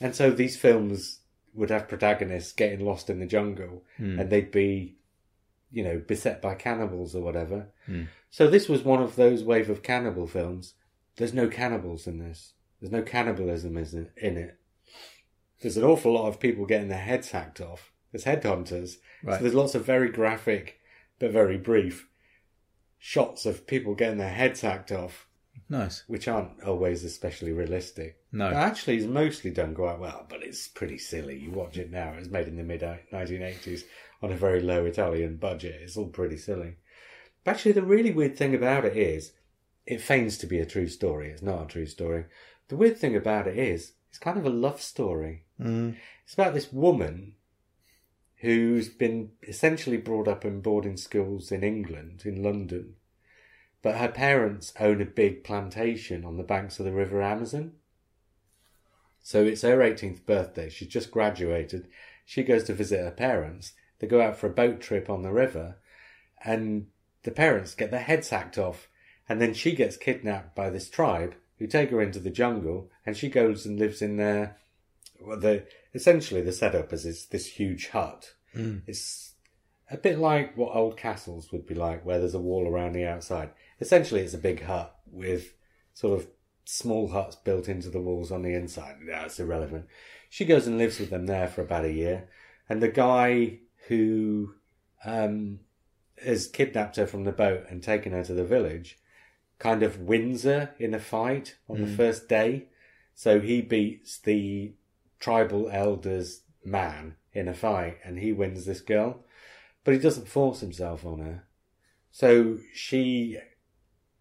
And so these films would have protagonists getting lost in the jungle hmm. and they'd be, you know, beset by cannibals or whatever. Hmm. So this was one of those wave of cannibal films. There's no cannibals in this. There's no cannibalism in it. There's an awful lot of people getting their heads hacked off. There's headhunters. Right. So there's lots of very graphic but very brief shots of people getting their heads hacked off, Nice. which aren't always especially realistic. No. But actually, it's mostly done quite well, but it's pretty silly. You watch it now; it was made in the mid 1980s on a very low Italian budget. It's all pretty silly. But actually, the really weird thing about it is, it feigns to be a true story. It's not a true story. The weird thing about it is, it's kind of a love story. Mm. It's about this woman who's been essentially brought up in boarding schools in England, in London, but her parents own a big plantation on the banks of the River Amazon. So it's her 18th birthday. She's just graduated. She goes to visit her parents. They go out for a boat trip on the river, and the parents get their heads hacked off. And then she gets kidnapped by this tribe who take her into the jungle, and she goes and lives in their well, the essentially the setup is this, this huge hut. It's a bit like what old castles would be like, where there's a wall around the outside. Essentially, it's a big hut with sort of small huts built into the walls on the inside. That's irrelevant. She goes and lives with them there for about a year, and the guy who um, has kidnapped her from the boat and taken her to the village kind of wins her in a fight on the first day. So he beats the tribal elders man in a fight and he wins this girl. But he doesn't force himself on her. So she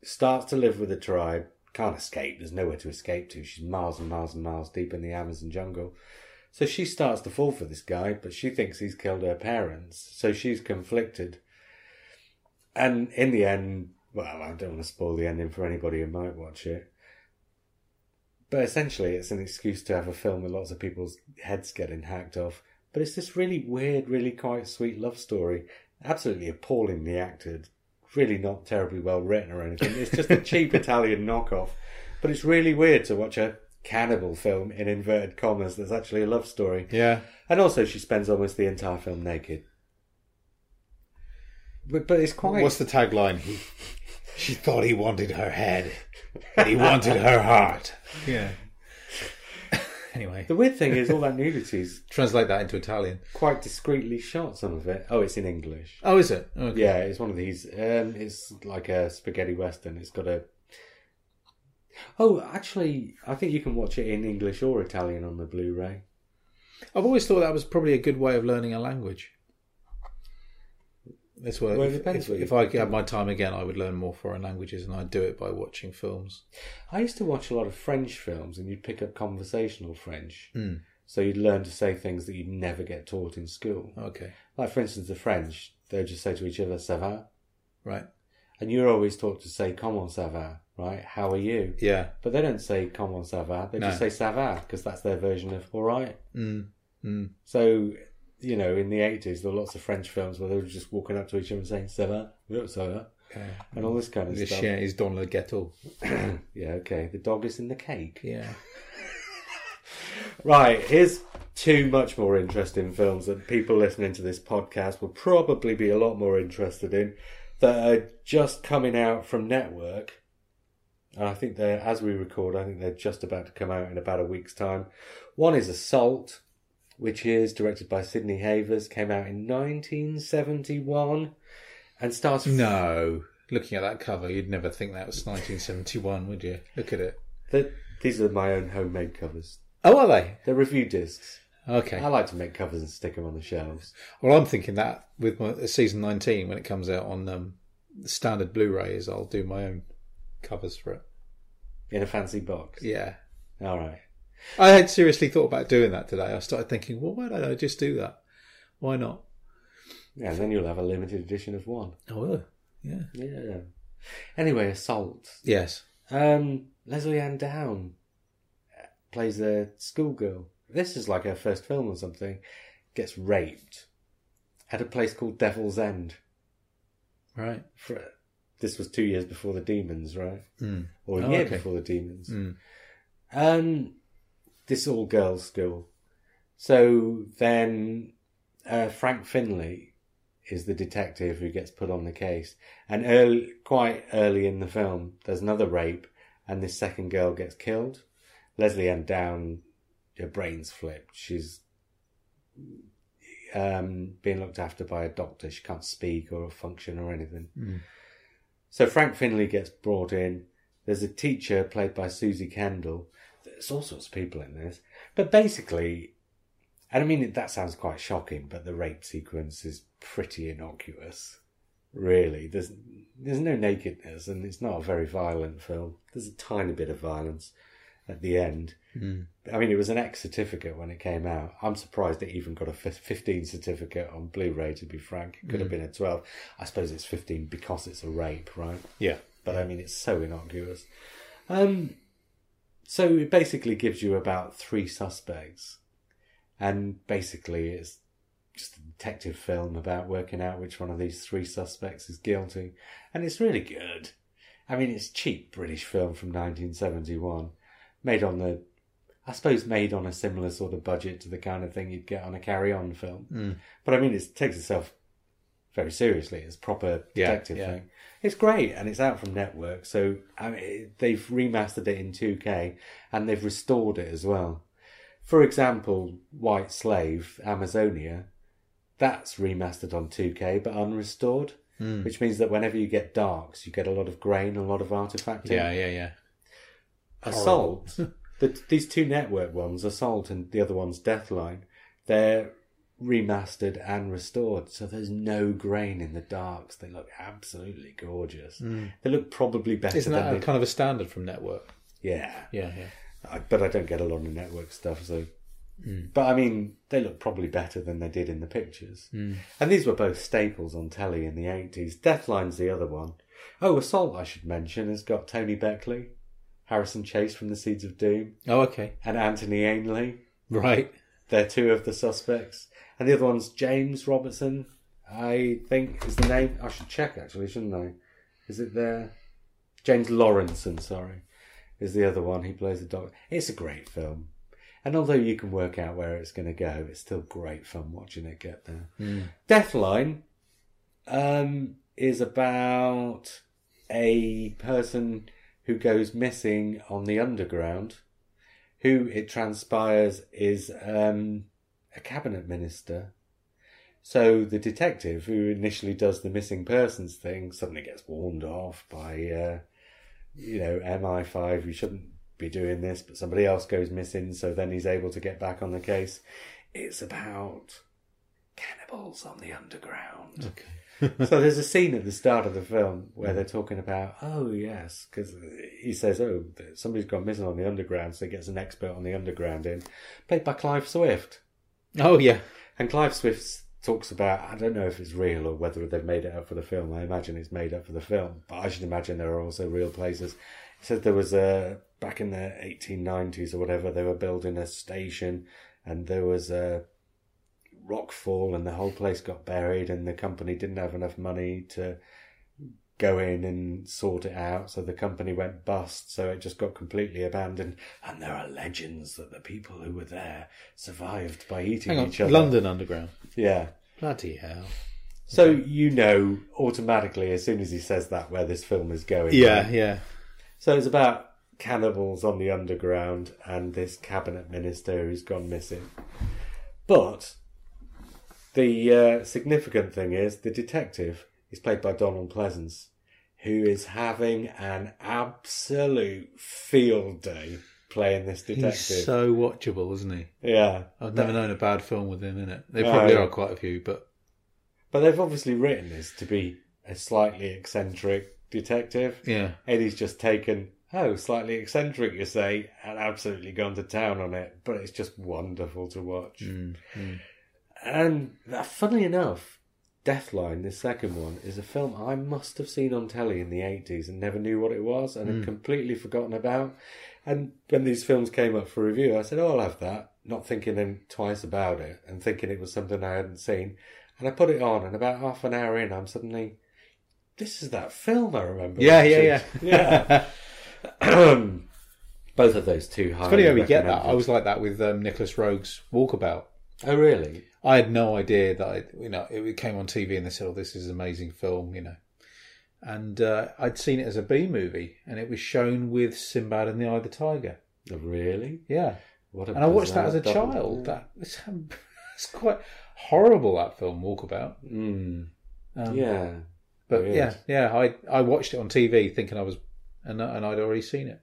starts to live with the tribe, can't escape, there's nowhere to escape to. She's miles and miles and miles deep in the Amazon jungle. So she starts to fall for this guy, but she thinks he's killed her parents. So she's conflicted. And in the end, well, I don't want to spoil the ending for anybody who might watch it. But essentially, it's an excuse to have a film with lots of people's heads getting hacked off. But it's this really weird, really quite sweet love story. Absolutely appallingly acted. Really not terribly well written or anything. It's just a cheap Italian knockoff. But it's really weird to watch a cannibal film in inverted commas that's actually a love story. Yeah. And also, she spends almost the entire film naked. But, but it's quite. What's the tagline? He, she thought he wanted her head, but he wanted her heart. Yeah. anyway, The weird thing is, all that nudity is translate that into Italian. quite discreetly shot. Some of it. Oh, it's in English. Oh, is it? Okay. Yeah, it's one of these. Um, it's like a spaghetti western. It's got a. Oh, actually, I think you can watch it in English or Italian on the Blu-ray. I've always thought that was probably a good way of learning a language. What. Well, it if, depends if, what if I had my time again, I would learn more foreign languages, and I'd do it by watching films. I used to watch a lot of French films, and you'd pick up conversational French. Hmm. So you'd learn to say things that you'd never get taught in school. Okay, Like, for instance, the French, they'd just say to each other, ça va? right. And you're always taught to say, comment ça va, right? How are you? Yeah. But they don't say, comment ça va. They just say, ça va, because that's their version of, all right. Mm. Mm. So, you know, in the 80s, there were lots of French films where they were just walking up to each other and saying, ça va? Yeah, ça va? Yeah. And all this kind of The stuff. chien is dans le gâteau. yeah, okay. The dog is in the cake. Yeah. Right, here's two much more interesting films that people listening to this podcast will probably be a lot more interested in that are just coming out from network. And I think they're, as we record, I think they're just about to come out in about a week's time. One is Assault, which is directed by Sidney Hayers, came out in 1971 and stars. No. Looking at that cover, you'd never think that was 1971, would you? Look at it. The, these are my own homemade covers. Oh, are they? They're review discs. Okay. I like to make covers and stick them on the shelves. Well, I'm thinking that with my, season 19, when it comes out on um, standard Blu rays, I'll do my own covers for it. In a fancy box. Yeah. All right. I had seriously thought about doing that today. I started thinking, well, why don't I just do that? Why not? Yeah, and then you'll have a limited edition of one. I will. Yeah. Yeah. Anyway, Assault. Yes. Um, Lesley-Anne Down plays a schoolgirl. This is like her first film or something. Gets raped at a place called Devil's End. Right. For this was two years before the Demons, right? Mm. Or a Oh, year okay. before the Demons. Mm. Um, this all girls' school. So then uh, Frank Finlay is the detective who gets put on the case. And early, quite early in the film, there's another rape, and this second girl gets killed. Lesley-Anne Down, her brain's flipped. She's um, being looked after by a doctor. She can't speak or function or anything. Mm. So Frank Finlay gets brought in. There's a teacher played by Suzy Kendall. There's all sorts of people in this. But basically, and I mean, that sounds quite shocking, but the rape sequence is pretty innocuous. Really. There's, there's no nakedness and it's not a very violent film. There's a tiny bit of violence at the end. Mm. I mean, it was an X certificate when it came out. I'm surprised it even got a 15 certificate on Blu-ray. To be frank, it could have been a 12. I suppose it's 15 because it's a rape, right? Yeah. But I mean, it's so innocuous. Um, so it basically gives you about three suspects, and basically it's just a detective film about working out which one of these three suspects is guilty, and it's really good. I mean, it's cheap British film from 1971, made on the, I suppose, made on a similar sort of budget to the kind of thing you'd get on a Carry On film. Mm. But I mean, it takes itself very seriously. It's proper detective yeah. thing. It's great, and it's out from Network. So I mean, they've remastered it in 2K and they've restored it as well. For example, White Slave, Amazonia, that's remastered on 2K but unrestored, Mm. which means that whenever you get darks, you get a lot of grain, a lot of artifacting. Yeah, yeah, yeah. Assault, the, these two network ones, Assault and the other one's Deathline, they're remastered and restored, so there's no grain in the darks. They look absolutely gorgeous. They look probably better. Isn't than that a kind of a standard from Network? yeah. Yeah, yeah. I, but I don't get a lot of network stuff, so. Hmm. But I mean, they look probably better than they did in the pictures. Hmm. And these were both staples on telly in the 80s. Deathline's the other one. Oh, Assault, I should mention, has got Tony Beckley, Harrison Chase from The Seeds of Doom, Oh, okay. and Anthony Ainley. Right. They're two of the suspects. And the other one's James Robertson, I think is the name. I should check actually, shouldn't I? Is it there? James Lawrenson, sorry, is the other one. He plays the doctor. It's a great film. And although you can work out where it's going to go, it's still great fun watching it get there. Deathline um, is about a person who goes missing on the underground, who it transpires is um, a cabinet minister. So the detective who initially does the missing persons thing suddenly gets warned off by, uh, you know, MI5. You shouldn't be doing this, but somebody else goes missing. So then he's able to get back on the case. It's about cannibals on the underground Okay. so there's a scene at the start of the film where they're talking about, oh yes, because he says, oh, somebody's gone missing on the underground, so he gets an expert on the underground in, played by Clive Swift. Oh, yeah. And Clive Swift talks about, I don't know if it's real or whether they've made it up for the film. I imagine it's made up for the film, but I should imagine there are also real places. He said there was a, back in the 1890s or whatever, they were building a station and there was a rock fall and the whole place got buried and the company didn't have enough money to go in and sort it out. So the company went bust. So it just got completely abandoned. And there are legends that the people who were there survived by eating on. each other. London Underground. Yeah. Bloody hell. So you know automatically as soon as he says that where this film is going. Yeah, right? yeah. So it's about cannibals on the underground and this cabinet minister who's gone missing. But the uh, significant thing is the detective is played by Donald Pleasence, who is having an absolute field day playing this detective. He's so watchable, isn't he? yeah. I've never known a bad film with him in it. There probably No. are quite a few, but But they've obviously written this to be a slightly eccentric detective. yeah. Eddie's just taken, oh, slightly eccentric, you say, and absolutely gone to town on it. But it's just wonderful to watch. Mm, mm. And uh, funnily enough, Deathline, this second one, is a film I must have seen on telly in the 80s and never knew what it was and had completely forgotten about. And when these films came up for review, I said, oh, I'll have that, not thinking then twice about it and thinking it was something I hadn't seen. And I put it on, and about half an hour in, I'm suddenly, this is that film I remember. Yeah, yeah, watching." yeah. Both of those two. It's funny how we get that. I was like that with um, Nicolas Roeg's Walkabout. Oh, really? I had no idea that I, you know it came on TV and they said, "Oh, this is an amazing film," you know. And uh, I'd seen it as a B movie, and it was shown with Sinbad and the Eye of the Tiger. Oh, really? Yeah, What a and I watched that as a child. That it's, it's quite horrible. That film, Walkabout. Mm, Um, yeah. but weird. yeah, yeah. I I watched it on TV thinking I was, and and I'd already seen it.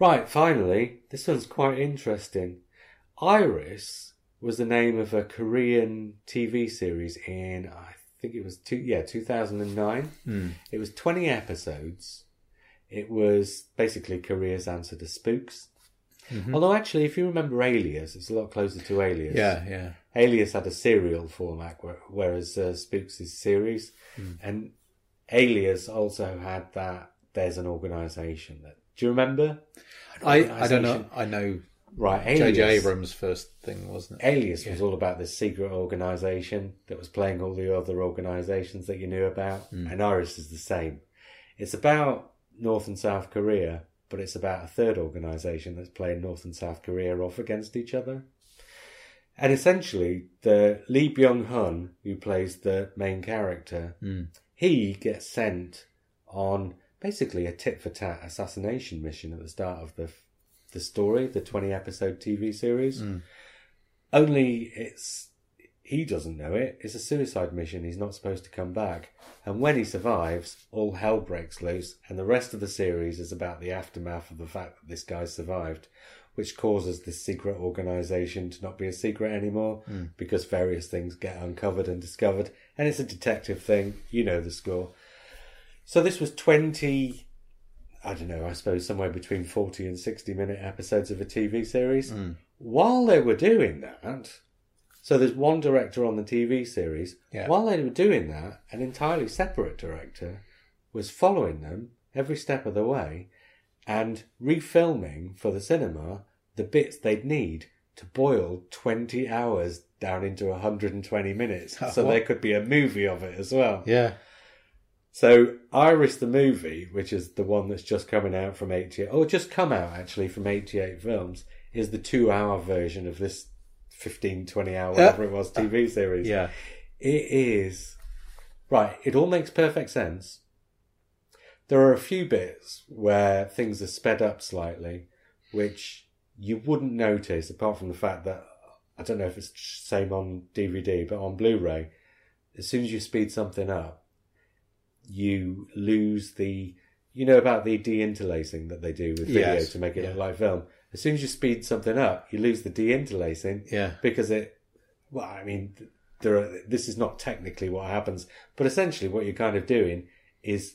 Right, finally, this one's quite interesting. Iris was the name of a Korean TV series in, I think it was two, yeah, 2009. Hmm. It was 20 episodes. It was basically Korea's answer to Spooks. Although, actually, if you remember Alias, it's a lot closer to Alias. Yeah, yeah. Alias had a serial format, whereas uh, Spooks is series. And Alias also had that there's an organisation that. Do you remember? I I don't know. I know Right, Alias. J.J. Abrams' first thing, wasn't it? Alias was all about this secret organisation that was playing all the other organisations that you knew about, hmm. and Iris is the same. It's about North and South Korea, but it's about a third organisation that's playing North and South Korea off against each other. And essentially, the Lee Byung Hun, who plays the main character, hmm. he gets sent on basically a tit for tat assassination mission at the start of the the story, the twenty episode TV series. Hmm. Only it's he doesn't know it. It's a suicide mission. He's not supposed to come back. And when he survives, all hell breaks loose, and the rest of the series is about the aftermath of the fact that this guy survived, which causes this secret organization to not be a secret anymore hmm. because various things get uncovered and discovered. And it's a detective thing. You know the score. So this was 20, I don't know, I suppose somewhere between 40 and 60 minute episodes of a TV series. Hmm. While they were doing that, so there's one director on the TV series. Yeah. While they were doing that, an entirely separate director was following them every step of the way and refilming for the cinema the bits they'd need to boil 20 hours down into 120 minutes so What? there could be a movie of it as well. Yeah. So Iris the movie, which is the one that's just coming out from 88, or just come out actually from 88 films, is the two hour version of this 15, 20 hour, uh, whatever it was, uh, TV series. Yeah. It is. Right, it all makes perfect sense. There are a few bits where things are sped up slightly, which you wouldn't notice apart from the fact that, I don't know if it's the same on DVD, but on Blu ray, as soon as you speed something up, you lose the. You know about the de-interlacing that they do with video Yes, to make it yeah. look like film. As soon as you speed something up, you lose the de-interlacing Yeah. because it well i mean there are this is not technically what happens but essentially what you're kind of doing is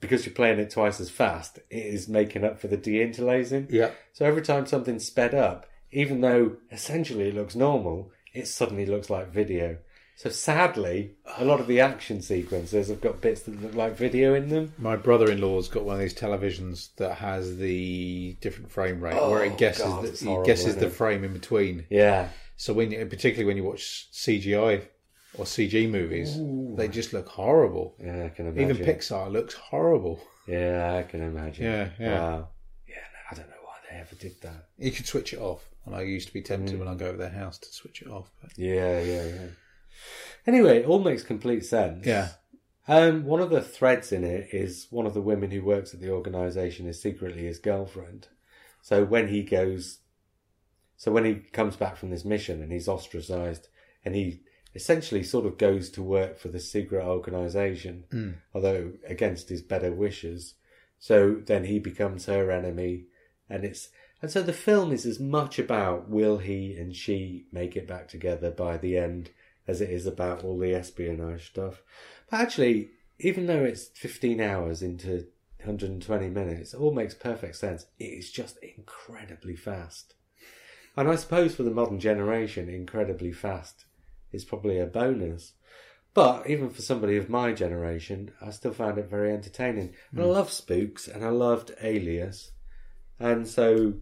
because you're playing it twice as fast it is making up for the de-interlacing Yeah. so every time something's sped up even though essentially it looks normal it suddenly looks like video so sadly a lot of the action sequences have got bits that look like video in them My brother-in-law's got one of these televisions that has the different frame rate where Oh, it guesses God, the, it horrible, guesses isn't the it? frame in between. yeah So when you, particularly when you watch CGI or CG movies, they just look horrible. yeah i can imagine Even Pixar looks horrible. yeah i can imagine Yeah, yeah. wow yeah no, i don't know why they ever did that You could switch it off, and I used to be tempted mm. when I go over their house to switch it off. But Yeah, yeah, yeah. Anyway, it all makes complete sense. yeah, Um, one of the threads in it is one of the women who works at the organisation is secretly his girlfriend. So when he goes, so when he comes back from this mission and he's ostracised, and he essentially sort of goes to work for the secret organisation, although against his better wishes. So then he becomes her enemy, and it's and so the film is as much about will he and she make it back together by the end as it is about all the espionage stuff. But actually, even though it's 15 hours into 120 minutes, it all makes perfect sense. It is just incredibly fast. And I suppose for the modern generation, incredibly fast is probably a bonus. But even for somebody of my generation, I still found it very entertaining. And I hmm. love Spooks and I loved Alias. And so,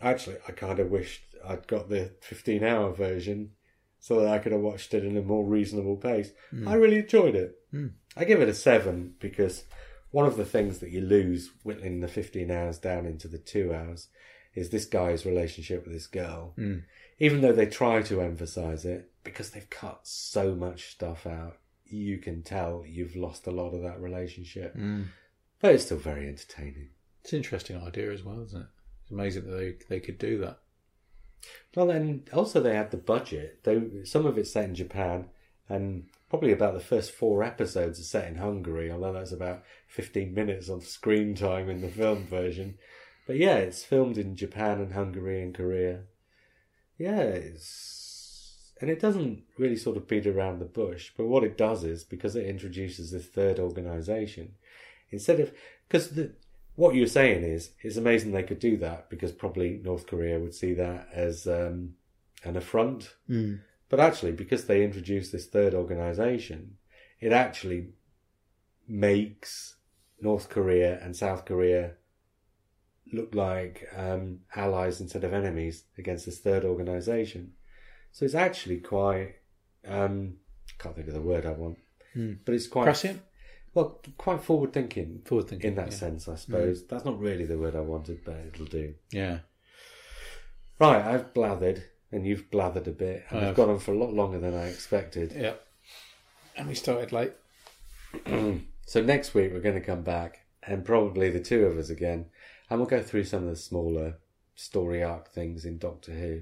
actually, I kind of wished I'd got the 15 hour version so that I could have watched it in a more reasonable pace. Hmm. I really enjoyed it. Hmm. I give it a seven because one of the things that you lose whittling the 15 hours down into the two hours is this guy's relationship with this girl. Hmm. Even though they try to emphasize it, because they've cut so much stuff out, you can tell you've lost a lot of that relationship. But it's still very entertaining. It's an interesting idea as well, isn't it? It's amazing that they, they could do that. Well, and also they had the budget. Though some of it's set in Japan, and probably about the first four episodes are set in Hungary. Although that's about fifteen minutes of screen time in the film version. But yeah, it's filmed in Japan and Hungary and Korea. Yeah, it's and it doesn't really sort of beat around the bush. But what it does is because it introduces this third organization, instead of because the what you're saying is it's amazing they could do that because probably North Korea would see that as um, an affront. Mm. But actually, because they introduced this third organization, it actually makes North Korea and South Korea look like um, allies instead of enemies against this third organization. So it's actually quite. Um, can't think of the word I want, but it's quite Prescient? Well, quite forward thinking. Forward thinking, in that yeah. sense, I mm. suppose. That's not really the word I wanted, but it'll do. Yeah. Right, I've blathered, and you've blathered a bit, and I we've have. gone on for a lot longer than I expected. Yeah. And we started late. So next week we're going to come back, and probably the two of us again, and we'll go through some of the smaller story arc things in Doctor Who.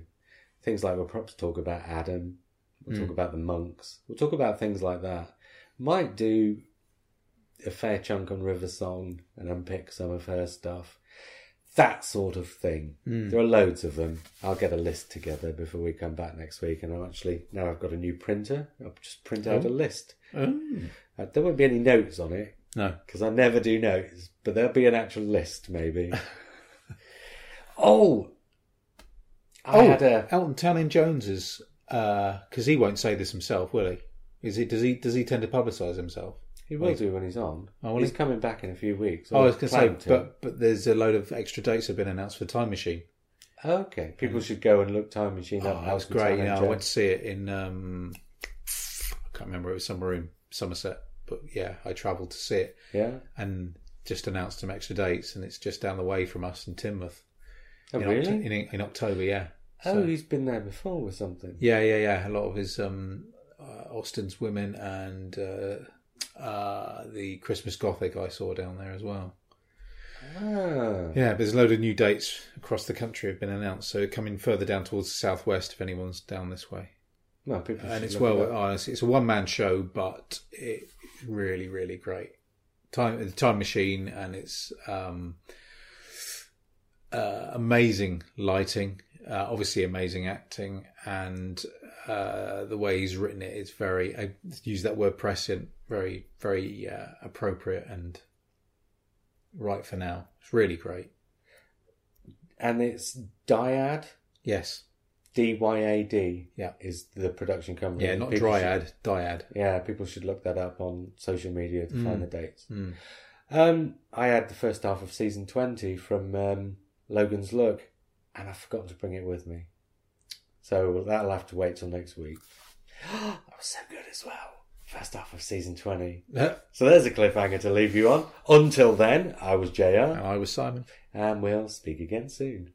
Things like we'll perhaps talk about Adam, we'll talk mm. about the monks, we'll talk about things like that. Might do a fair chunk on River Song and unpick some of her stuff. That sort of thing. There are loads of them. I'll get a list together before we come back next week, and I'll actually now I've got a new printer. I'll just print out a list. Oh. Uh, there won't be any notes on it No. because I never do notes, but there'll be an actual list maybe. oh, I oh, had a Elton Townend Jones is because he won't say this himself, will he? Is it? Does he? Does he tend to publicise himself? He will do when he's on. Oh, will he's he? coming back in a few weeks. Oh, I was going to say, but but there's a load of extra dates have been announced for Time Machine. okay, people should go and look Time Machine Oh, up. that was great. Yeah, I went to see it in. Um, I can't remember. It was somewhere in Somerset, but yeah, I travelled to see it Yeah. and just announced some extra dates, and it's just down the way from us in Teignmouth. Oh, in, really? Oct- in, in October, yeah. oh, he's been there before with something. Yeah, yeah, yeah. A lot of his um, uh, Austen's Women and uh, uh, the Christmas Gothic I saw down there as well. Ah. Yeah, there's a load of new dates across the country have been announced. So coming further down towards the southwest, if anyone's down this way, Well, people and it's well, it up. honestly, it's a one man show, but it's really, really great. Time, the time machine, and it's um, uh, amazing lighting, uh, obviously amazing acting, and uh, the way he's written it is very. I use that word prescient, very, very uh, appropriate and right for now. It's really great. and it's Dyad. Yes, D Y A D. Yeah. is the production company. yeah, not People should- dryad, dyad. Yeah, people should look that up on social media to Mm. find the dates. Um, I had the first half of season 20 from um, Logan's Look, and I forgot to bring it with me. So that'll have to wait till next week. that was so good as well. First half of season 20. So there's a cliffhanger to leave you on. Until then, I was JR, And I was Simon. and we'll speak again soon.